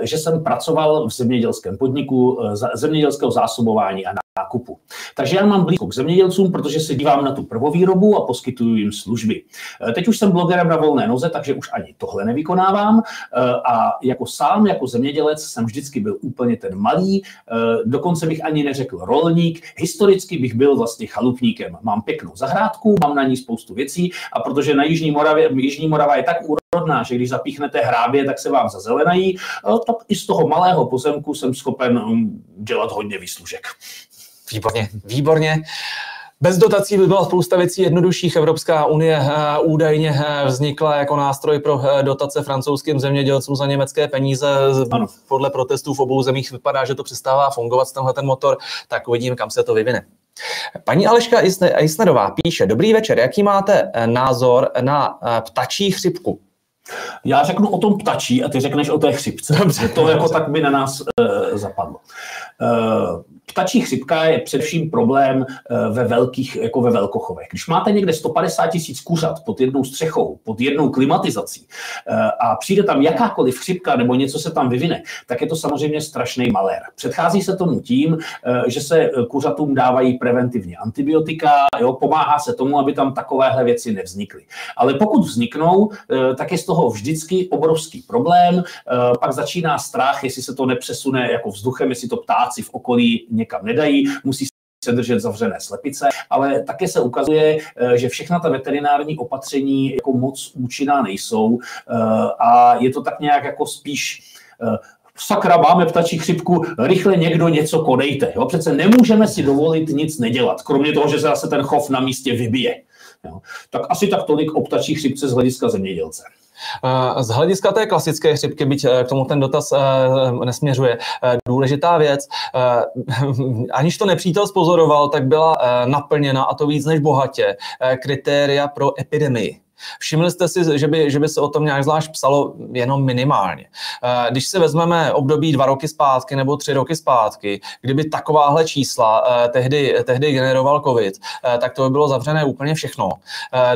že jsem pracoval v zemědělském podniku zemědělského zásobování a nákupu. Takže já mám blízko k zemědělcům, protože se dívám na tu prvovýrobu a poskytuju jim služby. Eh, teď už jsem blogerem na volné noze, takže už ani tohle nevykonávám eh, a jako sám, jako zemědělec jsem vždycky byl úplně ten malý, eh, dokonce bych ani neřekl rolník, historicky bych byl vlastně chalupníkem. Mám pěknou zahrádku, mám na ní spoustu věcí a protože na Jižní Moravě, Jižní Morava je tak úrodná, že když zapíchnete hrábě, tak se vám zazelenají, tak i z toho malého pozemku jsem schopen mm, dělat hodně výslužek. Výborně, výborně. Bez dotací by byla spousta věcí jednodušších. Evropská unie eh, údajně eh, vznikla jako nástroj pro eh, dotace francouzským zemědělcům za německé peníze. Ano. Podle protestů v obou zemích vypadá, že to přestává fungovat tenhle ten motor, tak uvidíme, kam se to vyvine. Paní Aleška Isnedová píše, dobrý večer, jaký máte názor na ptačí chřipku? Já řeknu o tom ptačí a ty řekneš o té chřipce. Dobře, to jako tak by na nás uh, zapadlo. Uh, Ptačí chřipka je především problém eh, ve velkých, jako ve velkochovech. Když máte někde 150 tisíc kuřat pod jednou střechou, pod jednou klimatizací eh, a přijde tam jakákoliv chřipka nebo něco se tam vyvine, tak je to samozřejmě strašný malér. Předchází se tomu tím, eh, že se kuřatům dávají preventivně antibiotika, jo, pomáhá se tomu, aby tam takovéhle věci nevznikly. Ale pokud vzniknou, tak je z toho vždycky obrovský problém, pak začíná strach, jestli se to nepřesune jako vzduchem, jestli to ptáci v okolí někam nedají, musí se držet zavřené slepice, ale také se ukazuje, eh, že všechna ta veterinární opatření jako moc účinná nejsou eh, a je to tak nějak jako spíš eh, sakra, máme ptačí chřipku, rychle někdo něco konejte. Jo? Přece nemůžeme si dovolit nic nedělat, kromě toho, že se zase ten chov na místě vybije. Jo? Tak asi tak tolik o ptačí chřipce z hlediska zemědělce. Z hlediska té klasické chřipky, byť eh, k tomu ten dotaz eh, nesměřuje, eh, důležitá věc, aniž to nepřítel spozoroval, tak byla naplněna, a to víc než bohatě, kritéria pro epidemii. Všimli jste si, že by, že by se o tom nějak zvlášť psalo jenom minimálně. Eh, když si vezmeme období dva roky zpátky nebo tři roky zpátky, kdyby takováhle čísla eh, tehdy, tehdy generoval COVID, eh, tak to by bylo zavřené úplně všechno.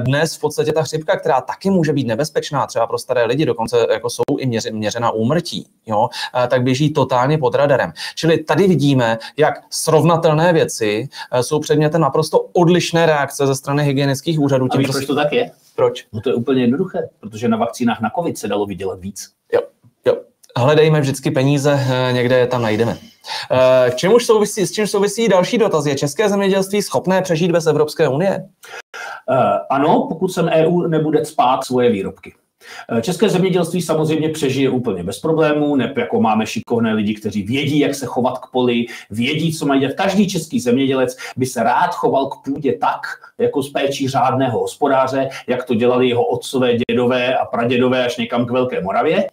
Dnes v podstatě ta chřipka, která taky může být nebezpečná třeba pro staré lidi, dokonce jako jsou i měřena úmrtí, jo, tak běží totálně pod radarem. Čili tady vidíme, jak srovnatelné věci jsou předmětem naprosto odlišné reakce ze strany hygienických úřadů. Tím, proč to tak je? Proč? No to je úplně jednoduché, protože na vakcínách na COVID se dalo vydělat víc. Jo, jo. Hledejme vždycky peníze, eh, někde je tam najdeme. K eh, čemu souvisí, s čím souvisí další dotaz? Je české zemědělství schopné přežít bez Evropské unie? Uh, ano, pokud sem EU nebude spát svoje výrobky. Eh, české zemědělství samozřejmě přežije úplně bez problémů, ne jako máme šikovné lidi, kteří vědí, jak se chovat k poli, vědí, co mají dělat. Každý český zemědělec by se rád choval k půdě tak, jako z péčí řádného hospodáře, jak to dělali jeho otcové, dědové a pradědové až někam k Velké Moravě, eh,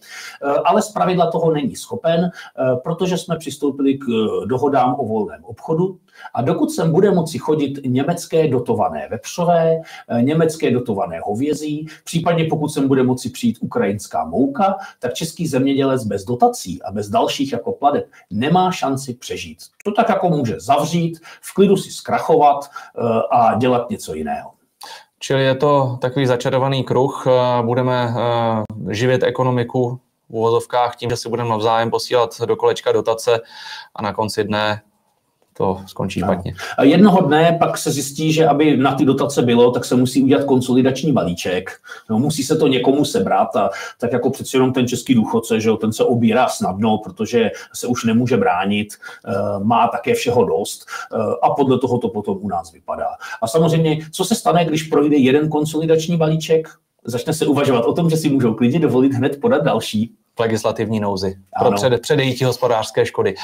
ale z pravidla toho není schopen, eh, protože jsme přistoupili k dohodám o volném obchodu, a dokud sem bude moci chodit německé dotované vepřové, eh, německé dotované hovězí, případně pokud sem bude moci přijít ukrajinská mouka, tak český zemědělec bez dotací a bez dalších jako pladeb nemá šanci přežít. To tak jako může zavřít, v klidu si zkrachovat eh, a dělat něco jiného. Čili je to takový začarovaný kruh, eh, budeme živit ekonomiku v uvozovkách tím, že si budeme navzájem posílat do kolečka dotace a na konci dne to skončí no. špatně. A jednoho dne pak se zjistí, že aby na ty dotace bylo, tak se musí udělat konsolidační balíček. No, musí se to někomu sebrat a tak jako přeci jenom ten český důchodce, že jo, ten se obírá snadno, protože se už nemůže bránit, eh, má také všeho dost eh, a podle toho to potom u nás vypadá. A samozřejmě, co se stane, když projde jeden konsolidační balíček? Začne se uvažovat o tom, že si můžou klidně dovolit hned podat další v legislativní nouzi pro před, předejítí hospodářské škody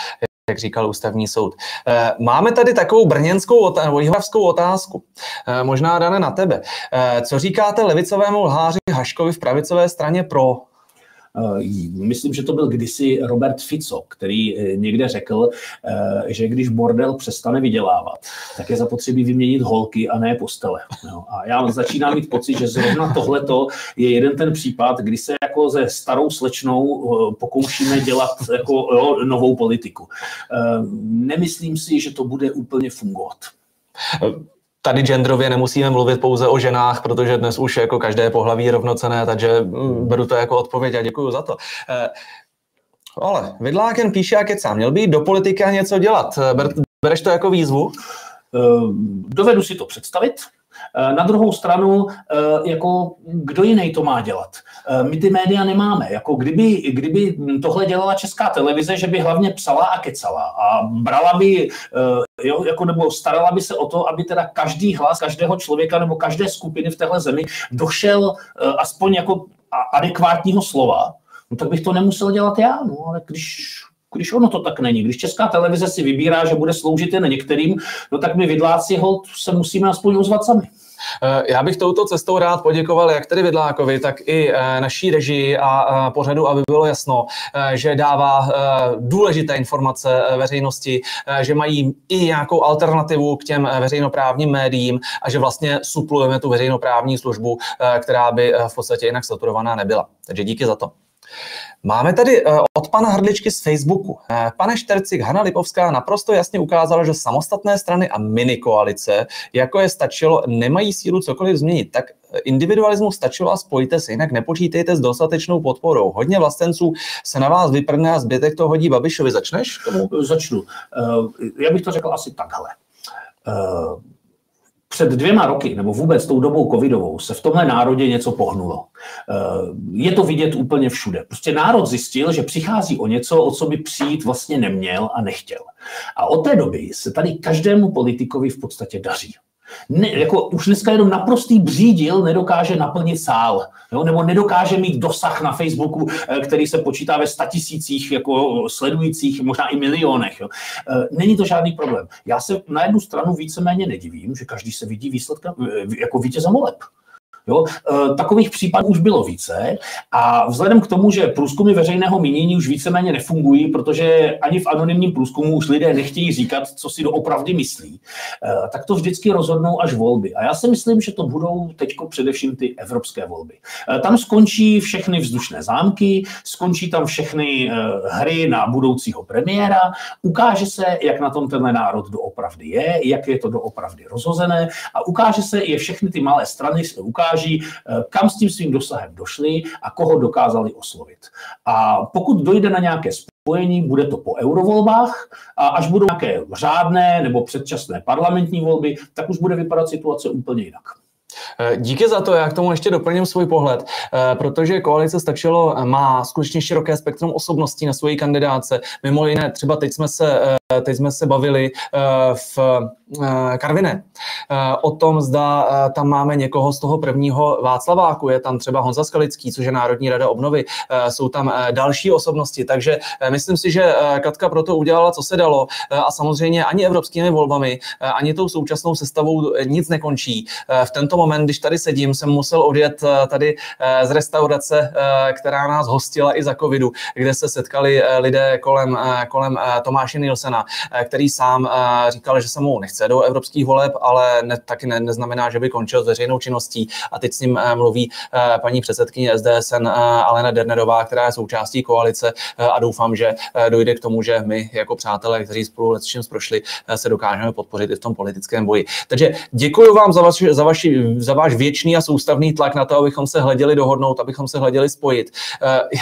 jak říkal ústavní soud. Eh, máme tady takovou brněnskou nebo jihlavskou otázku, eh, možná dané na tebe. Eh, co říkáte levicovému lháři Haškovi v pravicové straně pro? Eh, myslím, že to byl kdysi Robert Fico, který eh, někde řekl, eh, že když bordel přestane vydělávat, tak je zapotřebí vyměnit holky a ne postele. No, a já začínám mít pocit, že zrovna tohleto je jeden ten případ, kdy se jako ze starou slečnou pokoušíme dělat jako jo, novou politiku. Nemyslím si, že to bude úplně fungovat tady genderově nemusíme mluvit pouze o ženách, protože dnes už jako každé pohlaví je rovnocené, takže mm, beru to jako odpověď a děkuji za to. Eh, ale Vidláken píše, jak je sám měl být do politiky a něco dělat. bereš to jako výzvu? Dovedu si to představit. Eh, na druhou stranu, eh, jako kdo jiný to má dělat? Eh, my ty média nemáme. Jako kdyby, kdyby tohle dělala česká televize, že by hlavně psala a kecala a brala by, jo, jako nebo starala by se o to, aby teda každý hlas každého člověka nebo každé skupiny v téhle zemi došel aspoň jako adekvátního slova, no tak bych to nemusel dělat já. No, ale když když ono to tak není. Když česká televize si vybírá, že bude sloužit jen některým, no tak my vidláci hold se musíme aspoň ozvat sami. Eh, já bych touto cestou rád poděkoval jak tedy Vidlákovi, tak i eh, naší režii a pořadu, aby bylo jasno, eh, že dává důležité informace veřejnosti, že mají i nějakou alternativu k těm veřejnoprávním médiím a že vlastně suplujeme tu veřejnoprávní službu, která by v podstatě jinak saturovaná nebyla. Takže díky za to. Máme tady eh, od pana Hrdličky z Facebooku. Eh, pane Štercik, Hanna Lipovská naprosto jasně ukázala, že samostatné strany a minikoalice, jako je stačilo, nemají sílu cokoliv změnit. Tak individualismu stačilo a spojte se, jinak nepočítejte s dostatečnou podporou. Hodně vlastenců se na vás vyprne a zbytek to hodí Babišovi. Začneš? Tomu? Začnu. Eh, já bych to řekl asi takhle před dvěma roky, nebo vůbec tou dobou covidovou, se v tomhle národě něco pohnulo. Eh, je to vidět úplně všude. Prostě národ zjistil, že přichází o něco, o co by přijít vlastně neměl a nechtěl. A od té doby se tady každému politikovi v podstatě daří ne, jako už dneska jenom naprostý břídil nedokáže naplnit sál, jo, nebo nedokáže mít dosah na Facebooku, eh, který se počítá ve statisících jako sledujících, možná i milionech. Jo. Eh, není to žádný problém. Já se na jednu stranu víceméně nedivím, že každý se vidí výsledkem eh, jako vítězem voleb. Jo? E, takových případů už bylo více a vzhledem k tomu, že průzkumy veřejného mínění už víceméně nefungují, protože ani v anonymním průzkumu už lidé nechtějí říkat, co si doopravdy myslí, e, tak to vždycky rozhodnou až volby. A já si myslím, že to budou teď především ty evropské volby. E, tam skončí všechny vzdušné zámky, skončí tam všechny hry na budoucího premiéra, ukáže se, jak na tom tenhle národ doopravdy je, jak je to doopravdy rozhozené a ukáže se, je všechny ty malé strany ukáže, ukáží, eh, kam s tím svým dosahem došli a koho dokázali oslovit. A pokud dojde na nějaké spojení, bude to po eurovolbách a až budou nějaké řádné nebo předčasné parlamentní volby, tak už bude vypadat situace úplně jinak. Eh, díky za to, já k tomu ještě doplním svůj pohled, eh, protože koalice stačilo má skutečně široké spektrum osobností na svoji kandidáce. Mimo jiné, třeba teď jsme se, teď jsme se bavili v Eh, Karvine, eh, o tom, zda eh, tam máme někoho z toho prvního Václaváku, je tam třeba Honza Skalický, což je Národní rada obnovy, jsou tam další osobnosti, takže myslím si, že Katka proto udělala, co se dalo a samozřejmě ani evropskými volbami, ani tou současnou sestavou nic nekončí. V tento moment, když tady sedím, jsem musel odjet tady z restaurace, která nás hostila i za covidu, kde se setkali lidé kolem, kolem Tomáše Nilsena, který sám říkal, že se mu nechce chce do evropských voleb, ale ne, taky ne, neznamená, že by končil s veřejnou činností. A teď s ním eh, mluví eh, paní předsedkyně SDSN eh, Alena Dernerová, která je součástí koalice a doufám, že dojde k tomu, že my jako přátelé, kteří spolu s čím prošli, se dokážeme podpořit i v tom politickém boji. Takže děkuji vám za, vaši, za, vaši, za váš věčný a soustavný tlak na to, abychom se hleděli dohodnout, abychom se hleděli spojit.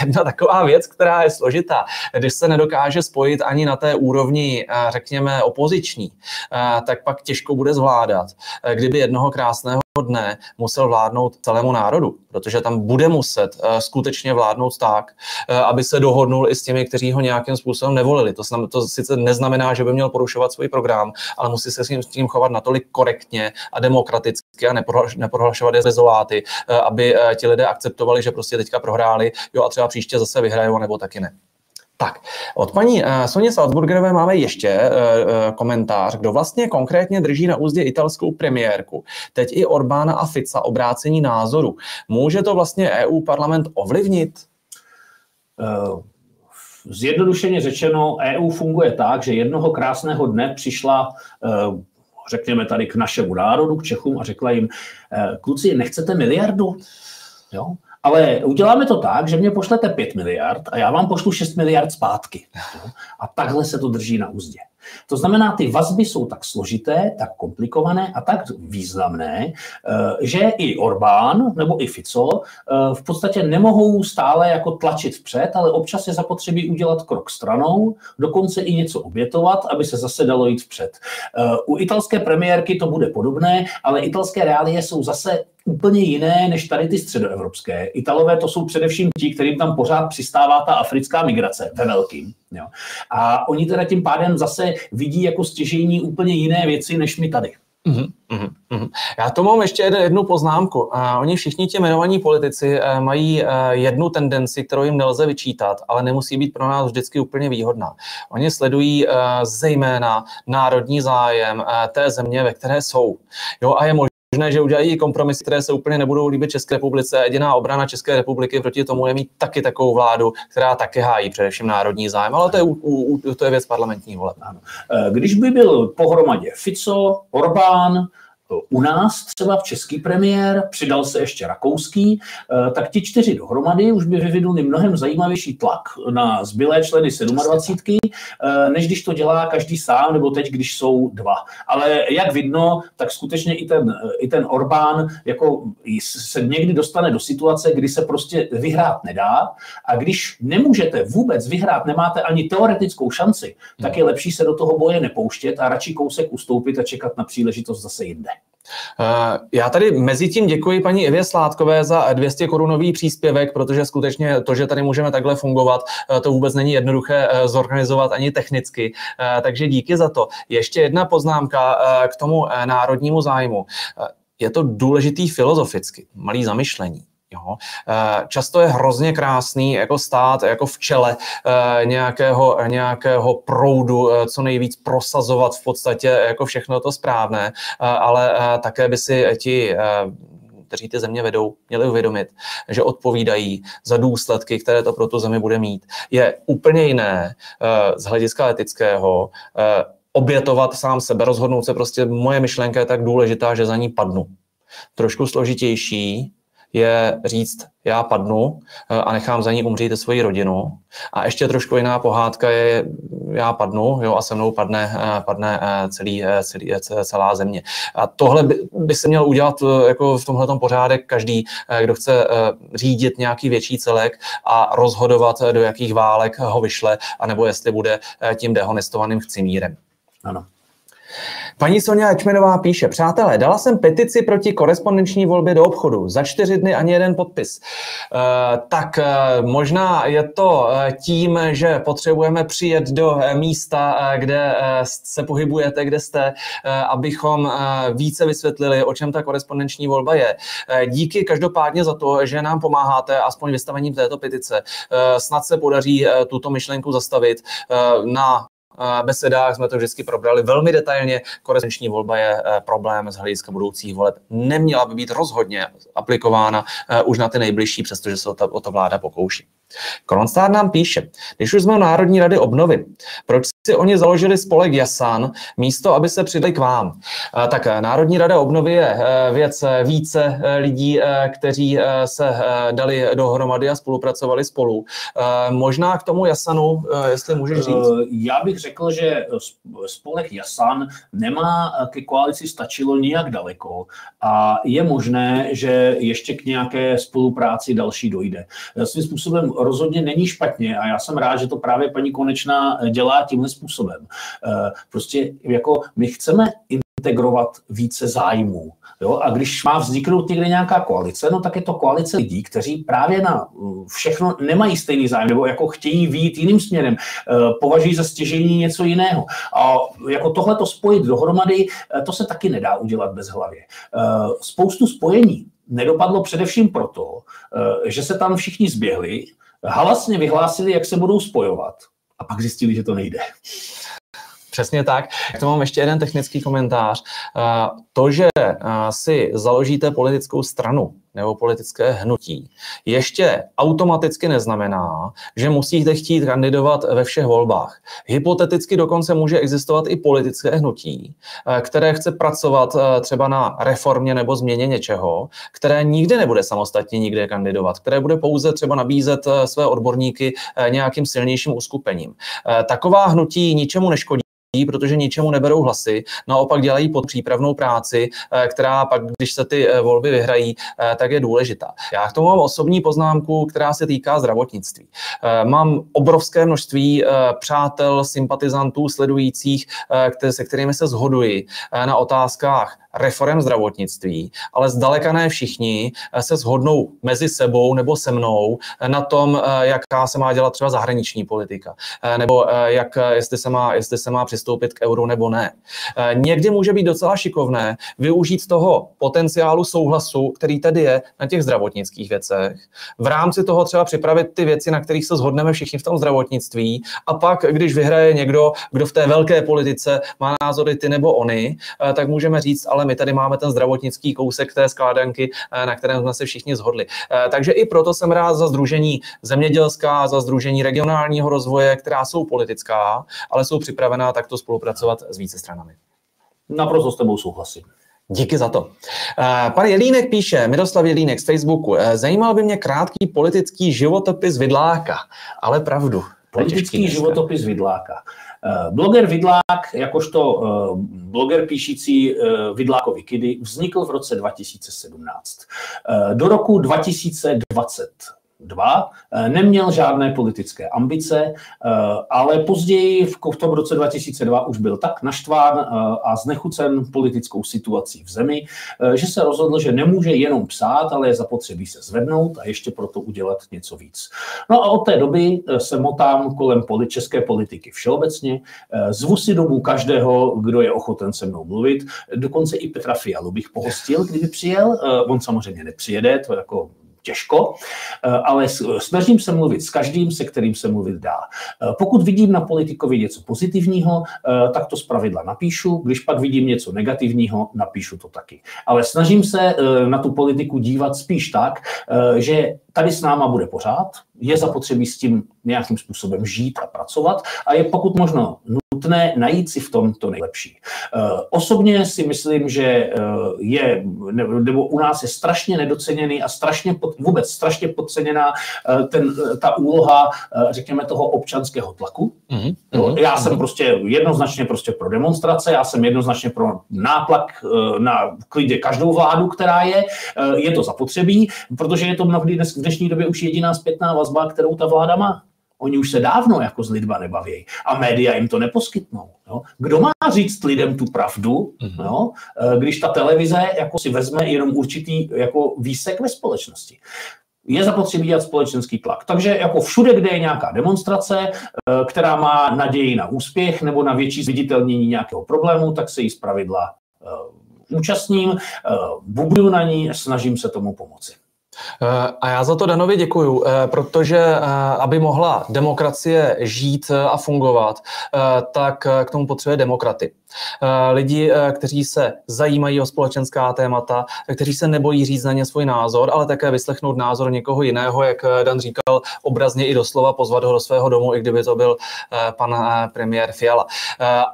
Jedna taková věc, která je složitá, když se nedokáže spojit ani na té úrovni, řekněme, opoziční, tak pak těžko bude zvládat, eh, kdyby jednoho krásného dne musel vládnout celému národu, protože tam bude muset eh, skutečně vládnout tak, eh, aby se dohodnul i s těmi, kteří ho nějakým způsobem nevolili. To, znam, to sice neznamená, že by měl porušovat svůj program, ale musí se s tím, s tím chovat natolik korektně a demokraticky a neprohlašovat je zezoláty, aby ti lidé akceptovali, že prostě teďka prohráli, jo a třeba příště zase vyhrajou, nebo taky ne. Tak, od paní uh, Soně Salzburgerové máme ještě uh, uh, komentář, kdo vlastně konkrétně drží na úzdě italskou premiérku. Teď i Orbána a Fica obrácení názoru. Může to vlastně EU parlament ovlivnit? Zjednodušeně řečeno, EU funguje tak, že jednoho krásného dne přišla řekněme tady k našemu národu, k Čechům a řekla jim, kluci, nechcete miliardu? Jo? Ale uděláme to tak, že mě pošlete 5 miliard a já vám pošlu 6 miliard zpátky. A takhle se to drží na úzdě. To znamená, ty vazby jsou tak složité, tak komplikované a tak významné, eh, že i Orbán nebo i Fico eh, v podstatě nemohou stále jako tlačit vpřed, ale občas je zapotřebí udělat krok stranou, dokonce i něco obětovat, aby se zase dalo jít vpřed. Eh, u italské premiérky to bude podobné, ale italské reálie jsou zase úplně jiné než tady ty středoevropské. Italové to jsou především ti, kterým tam pořád přistává ta africká migrace ve velkým. Jo. A oni teda tím pádem zase vidí jako stěžení úplně jiné věci, než my tady. Mm-hmm, mm-hmm. Já to mám ještě jednu poznámku. Uh, oni všichni ti jmenovaní politici uh, mají uh, jednu tendenci, kterou jim nelze vyčítat, ale nemusí být pro nás vždycky úplně výhodná. Oni sledují uh, zejména národní zájem té země, ve které jsou. Jo, a je možné, možné, že udělají kompromisy, které se úplně nebudou líbit České republice. Jediná obrana České republiky proti tomu je mít taky takovou vládu, která taky hájí především národní zájem, ale to je, u, u, to je věc parlamentní voleb. E, když by byl pohromadě Fico, Orbán, u nás třeba v český premiér, přidal se ještě rakouský, eh, tak ti čtyři dohromady už by vyvinuli mnohem zajímavější tlak na zbylé členy 27, eh, než když to dělá každý sám, nebo teď, když jsou dva. Ale jak vidno, tak skutečně i ten, i ten Orbán jako se někdy dostane do situace, kdy se prostě vyhrát nedá a když nemůžete vůbec vyhrát, nemáte ani teoretickou šanci, tak je lepší se do toho boje nepouštět a radši kousek ustoupit a čekat na příležitost zase jinde. Eh, já tady mezi tím děkuji paní Evě Sládkové za 200 korunový příspěvek, protože skutečně to, že tady můžeme takhle fungovat, eh, to vůbec není jednoduché eh, zorganizovat ani technicky. Takže díky za to. Ještě jedna poznámka k tomu národnímu zájmu. Je to důležitý filozoficky, malý zamyšlení. Jo. Eh, často je hrozně krásný jako stát, jako v čele eh, nějakého, nějakého proudu, eh, co nejvíc prosazovat v podstatě jako všechno to správné, ale také by si ti kteří ty země vedou, měli uvědomit, že odpovídají za důsledky, které to pro tu zemi bude mít. Je úplně jiné z hlediska etického obětovat sám sebe, rozhodnout se prostě, moje myšlenka je tak důležitá, že za ní padnu. Trošku složitější je říct, já padnu eh, a nechám za ní umřít svoji rodinu. A ještě trošku jiná pohádka je, já padnu jo, a se mnou padne, eh, padne eh, celý, celý, celá země. A tohle by, by se měl udělat jako v tomhle pořádek každý, kdo chce řídit nějaký větší celek a rozhodovat, do jakých válek ho vyšle, anebo jestli bude tím dehonestovaným chcimírem. Ano. Paní Sonja Ečmenová píše, přátelé, dala jsem petici proti korespondenční volbě do obchodu. Za čtyři dny ani jeden podpis. Uh, tak uh, možná je to uh, tím, že potřebujeme přijet do místa, kde se pohybujete, kde jste, abychom více vysvětlili, o čem ta korespondenční volba je. Díky každopádně za to, že nám pomáháte aspoň vystavením této petice. Snad se podaří tuto myšlenku zastavit na besedách jsme to vždycky probrali velmi detailně. Korespondenční volba je eh, problém z hlediska budoucích voleb. Neměla by být rozhodně aplikována eh, už na ty nejbližší, přestože se o to, o to vláda pokouší. Kronstár nám píše, když už jsme Národní rady obnovy, proč si oni založili spolek Jasan místo, aby se přidali k vám? Eh, tak Národní rada obnovy je věc více lidí, kteří se dali dohromady a spolupracovali spolu. Možná k tomu Jasanu, jestli můžeš říct? Já bych řekl, že spolek Jasan nemá ke koalici stačilo nijak daleko a je možné, že ještě k nějaké spolupráci další dojde. Svým způsobem rozhodně není špatně a já jsem rád, že to právě paní Konečná dělá tímhle způsobem. Prostě jako my chceme integrovat více zájmů. Jo? A když má vzniknout někde nějaká koalice, no tak je to koalice lidí, kteří právě na mm, všechno nemají stejný zájem, nebo jako chtějí výjít jiným směrem, eh, považují za stěžení něco jiného. A jako tohle to spojit dohromady, eh, to se taky nedá udělat bez hlavě. Eh, spoustu spojení nedopadlo především proto, že se tam všichni zběhli, halasně vyhlásili, jak se budou spojovat a pak zjistili, že to nejde. Přesně tak. K tomu mám ještě jeden technický komentář. Eh, to, že eh, si založíte politickou stranu, nebo politické hnutí ještě automaticky neznamená, že musíte chtít kandidovat ve všech volbách. Hypoteticky dokonce může existovat i politické hnutí, eh, které chce pracovat eh, třeba na reformě nebo změně něčeho, které nikdy nebude samostatně nikde kandidovat, které bude pouze třeba nabízet eh, své odborníky nějakým silnějším uskupením. Taková hnutí ničemu neškodí protože ničemu neberou hlasy, naopak dělají pod přípravnou práci, eh, která pak, když se ty eh, volby vyhrají, eh, tak je důležitá. Já k tomu mám osobní poznámku, která se týká zdravotnictví. Mám obrovské množství přátel, sympatizantů, sledujících, se kterými se zhoduji na otázkách reform zdravotnictví, ale zdaleka ne všichni se shodnou mezi sebou nebo se mnou na tom, jaká se má dělat třeba zahraniční politika, nebo jak, jestli se má, jestli se má přistoupit k euru nebo ne. Někdy může být docela šikovné využít toho potenciálu souhlasu, který tady je na těch zdravotnických věcech, v rámci toho třeba připravit ty věci, na kterých se shodneme všichni v tom zdravotnictví a pak, když vyhraje někdo, kdo v té velké politice má názory ty nebo ony, tak můžeme říct, ale ale my tady máme ten zdravotnický kousek té skládanky, eh, na kterém jsme se všichni zhodli. Eh, takže i proto jsem rád za Združení zemědělská, za Združení regionálního rozvoje, která jsou politická, ale jsou připravená takto spolupracovat s více stranami. Naprosto s tebou souhlasím. Díky za to. Eh, pan Jelínek píše, Miroslav Jelínek z Facebooku, zajímal by mě krátký politický životopis Vidláka, ale pravdu. Politický životopis Vidláka. Eh, bloger Vidlák, jakožto eh, bloger píšící eh, Vidlákovi Kidy, vznikl v roce 2017. Do roku 2020 2, eh, neměl žádné politické ambice, eh, ale později v tom roce 2002 už byl tak naštván eh, a znechucen politickou situací v zemi, že se rozhodl, že nemůže jenom psát, ale je zapotřebí se zvednout a ještě proto udělat něco víc. No a od té doby se motám kolem české politiky všeobecně, zvu si domů každého, kdo je ochoten se mnou mluvit, dokonce i Petra Fialu bych pohostil, kdyby přijel, on samozřejmě nepřijede, to jako těžko, eh, ale snažím se mluvit s každým, se kterým se mluvit dá. Eh, pokud vidím na politikovi něco pozitivního, eh, tak to zpravidla napíšu, když pak vidím něco negativního, napíšu to taky. Ale snažím se na tu politiku dívat spíš tak, že tady s náma bude pořád, je zapotřebí s tím nějakým způsobem žít a pracovat a je pokud možno nutné najít si v tom to nejlepší. Eh, osobně si myslím, že eh, je, nebo u nás je strašně nedoceněný a strašně, vůbec strašně podceněná eh, ten, ta úloha, řekněme, toho občanského tlaku. Mm-hmm. Já jsem prostě jednoznačně prostě pro demonstrace, já jsem jednoznačně pro nátlak na klidě každou vládu, která je. Je to zapotřebí, protože je to mnohdy dnes, v dnešní době už jediná zpětná vazba, kterou ta vláda má. Oni už se dávno jako s lidma nebaví a média jim to neposkytnou. Jo? Kdo má říct lidem tu pravdu, mm-hmm. jo? Eh, když ta televize jako si vezme jenom určitý jako výsek ve společnosti? je zapotřebí dělat společenský tlak. Takže jako všude, kde je nějaká demonstrace, eh, která má naději na úspěch nebo na větší zviditelnění nějakého problému, tak se jí zpravidla uh, účastním, bubuju na ní, snažím se tomu pomoci. Eh, a já za to Danovi děkuju, eh, protože eh, aby mohla demokracie žít a fungovat, tak k tomu potřebuje demokraty. Lidi, kteří se zajímají o společenská témata, kteří se nebojí říct na ně svůj názor, ale také vyslechnout názor někoho jiného, jak Dan říkal, obrazně i doslova pozvat ho do svého domu, i kdyby to byl pan premiér Fiala.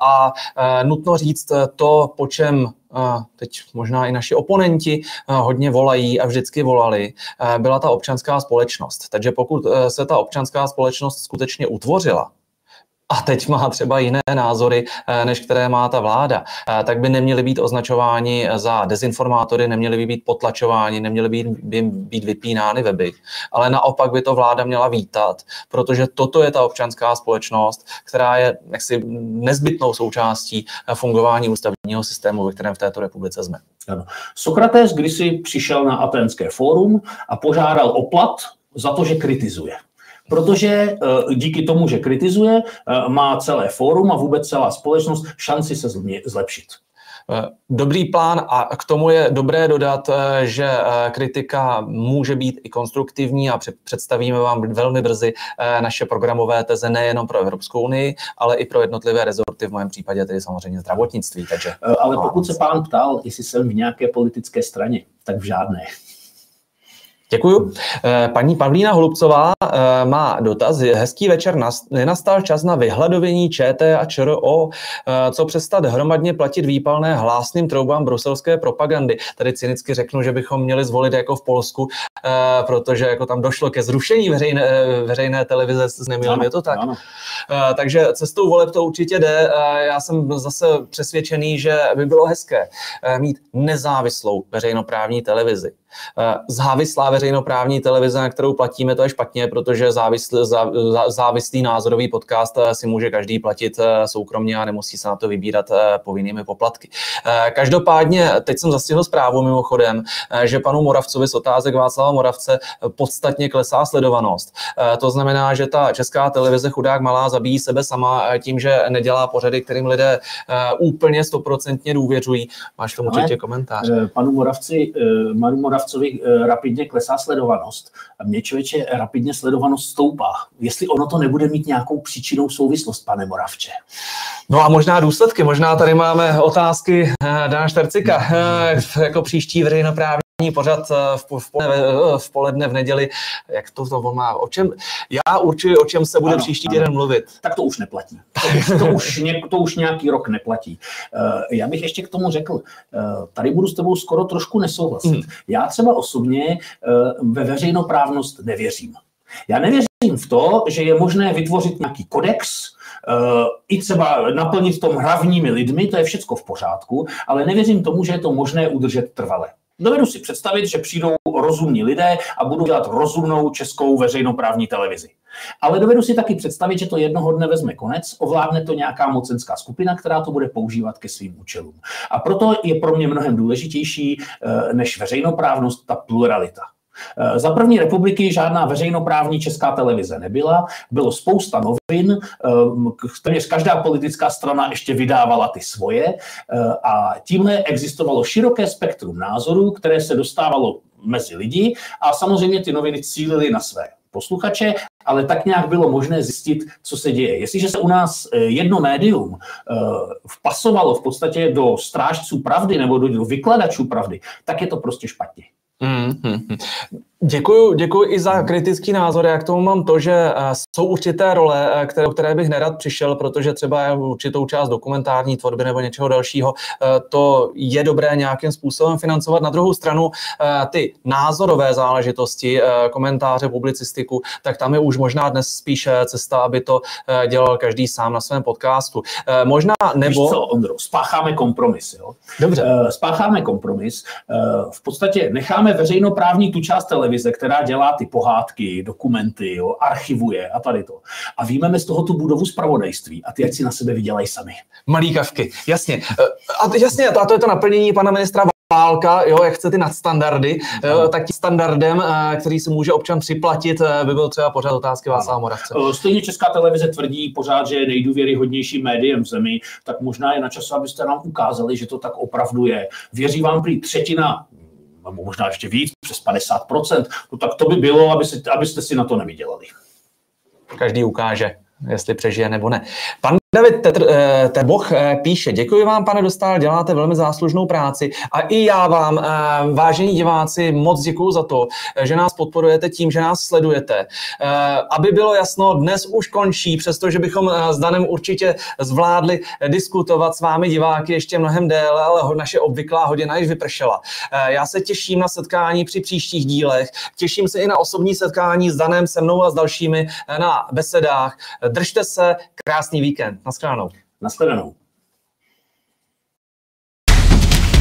A nutno říct to, po čem teď možná i naši oponenti hodně volají a vždycky volali, byla ta občanská společnost. Takže pokud se ta občanská společnost skutečně utvořila, a teď má třeba jiné názory, e, než které má ta vláda, e, tak by neměli být označováni za dezinformátory, neměli by být potlačováni, neměli by být vypínány weby, ale naopak by to vláda měla vítat, protože toto je ta občanská společnost, která je jaksi nezbytnou součástí fungování ústavního systému, ve kterém v této republice jsme. Ano. Sokrates kdysi přišel na Atenské fórum a požádal o plat za to, že kritizuje. Protože eh, díky tomu, že kritizuje, eh, má celé fórum a vůbec celá společnost šanci se zlepšit. Eh, dobrý plán a k tomu je dobré dodat, že kritika může být i konstruktivní a představíme vám velmi brzy naše programové teze nejenom pro Evropskou unii, ale i pro jednotlivé rezorty, v mém případě tedy samozřejmě zdravotnictví. Takže ale pokud se pán ptal, jestli jsem v nějaké politické straně, tak v žádné. Děkuju. Eh, paní Pavlína Holubcová eh, má dotaz. Hezký večer. Nenastal čas na vyhladovění ČT a ČRO, eh, co přestat hromadně platit výpalné hlásným troubám bruselské propagandy. Tady cynicky řeknu, že bychom měli zvolit jako v Polsku, protože jako tam došlo ke zrušení veřejné, veřejné televize s Nemilem, je to tak? Ano. Takže cestou voleb to určitě jde. Já jsem zase přesvědčený, že by bylo hezké mít nezávislou veřejnoprávní televizi. Závislá veřejnoprávní televize, na kterou platíme, to je špatně, protože závislý, závislý názorový podcast eh, si může každý platit eh, soukromně a nemusí se na to vybírat povinnými poplatky. Každopádně, teď jsem zastihl zprávu mimochodem, že panu Moravcovi z otázek Václava Moravce podstatně klesá sledovanost. To znamená, že ta česká televize chudák malá zabíjí sebe sama tím, že nedělá pořady, kterým lidé úplně stoprocentně důvěřují. Máš tomu určitě komentář. Panu Moravci, panu Moravcovi eh, rapidně klesá sledovanost. A mě člověče rapidně sledovanost stoupá. Jestli ono to nebude mít nějakou příčinou souvislost, pane Moravče. No a možná důsledky. Možná tady máme otázky eh, Dana Štercika eh, jako příští veřejnoprávní pořad v, v, poledne, v poledne v neděli, jak to to má, o čem, já určuji, o čem se bude ano, příští týden mluvit. Tak to už neplatí. To už, to, už, to už nějaký rok neplatí. Já bych ještě k tomu řekl, tady budu s tebou skoro trošku nesouhlasit. Hmm. Já třeba osobně ve veřejnoprávnost nevěřím. Já nevěřím v to, že je možné vytvořit nějaký kodex, i třeba naplnit tom hlavními lidmi, to je všechno v pořádku, ale nevěřím tomu, že je to možné udržet trvale. Dovedu si představit, že přijdou rozumní lidé a budou dělat rozumnou českou veřejnoprávní televizi. Ale dovedu si taky představit, že to jednoho dne vezme konec, ovládne to nějaká mocenská skupina, která to bude používat ke svým účelům. A proto je pro mě mnohem důležitější eh, než veřejnoprávnost ta pluralita. Eh, za první republiky žádná veřejnoprávní česká televize nebyla, bylo spousta novin, eh, téměř každá politická strana ještě vydávala ty svoje eh, a tímhle existovalo široké spektrum názorů, které se dostávalo mezi lidi a samozřejmě ty noviny cílily na své posluchače, ale tak nějak bylo možné zjistit, co se děje. Jestliže se u nás jedno médium vpasovalo v podstatě do strážců pravdy nebo do vykladačů pravdy, tak je to prostě špatně. Mm-hmm. Děkuju, děkuji i za kritický názor. Já k tomu mám to, že eh, jsou určité role, eh, které, které bych nerad přišel, protože třeba je určitou část dokumentární tvorby nebo něčeho dalšího. Eh, to je dobré nějakým způsobem financovat. Na druhou stranu ty názorové záležitosti, komentáře, publicistiku, tak tam je už možná dnes spíše cesta, aby to dělal každý sám na svém podcastu. Možná nebo... Víš co, Ondro, spácháme kompromis. Jo? Dobře. Spácháme kompromis. V podstatě necháme veřejnoprávní tu část televize televize, která dělá ty pohádky, dokumenty, jo, archivuje a tady to. A výjmeme z toho tu budovu zpravodajství a ty ať si na sebe vydělají sami. Malý kavky, jasně. A jasně, a to je to naplnění pana ministra válka, jo, jak chce ty nadstandardy, jo, tak tím standardem, eh, který si může občan připlatit, eh, by byl třeba pořád otázky Václava Moravce. Eh, stejně Česká televize tvrdí pořád, že je nejdůvěryhodnější médiem v zemi, tak možná je na čas, abyste nám ukázali, že to tak opravdu je. Věří vám prý třetina nebo možná ještě víc, přes 50%, no tak to by bylo, aby si, abyste si na to nevydělali. Každý ukáže, jestli přežije nebo ne. Pan David Tetr, eh, Terboch eh, píše, děkuji vám, pane Dostal, děláte velmi záslužnou práci a i já vám, eh, vážení diváci, moc děkuji za to, že nás podporujete tím, že nás sledujete. Aby bylo jasno, dnes už končí, přestože bychom s Danem určitě zvládli diskutovat s vámi diváky ještě mnohem déle, ale naše obvyklá hodina již vypršela. Já se těším na setkání při příštích dílech, těším se i na osobní setkání s Danem, se mnou a s dalšími na besedách. Držte se, krásný víkend. Naschledanou. Naschledanou.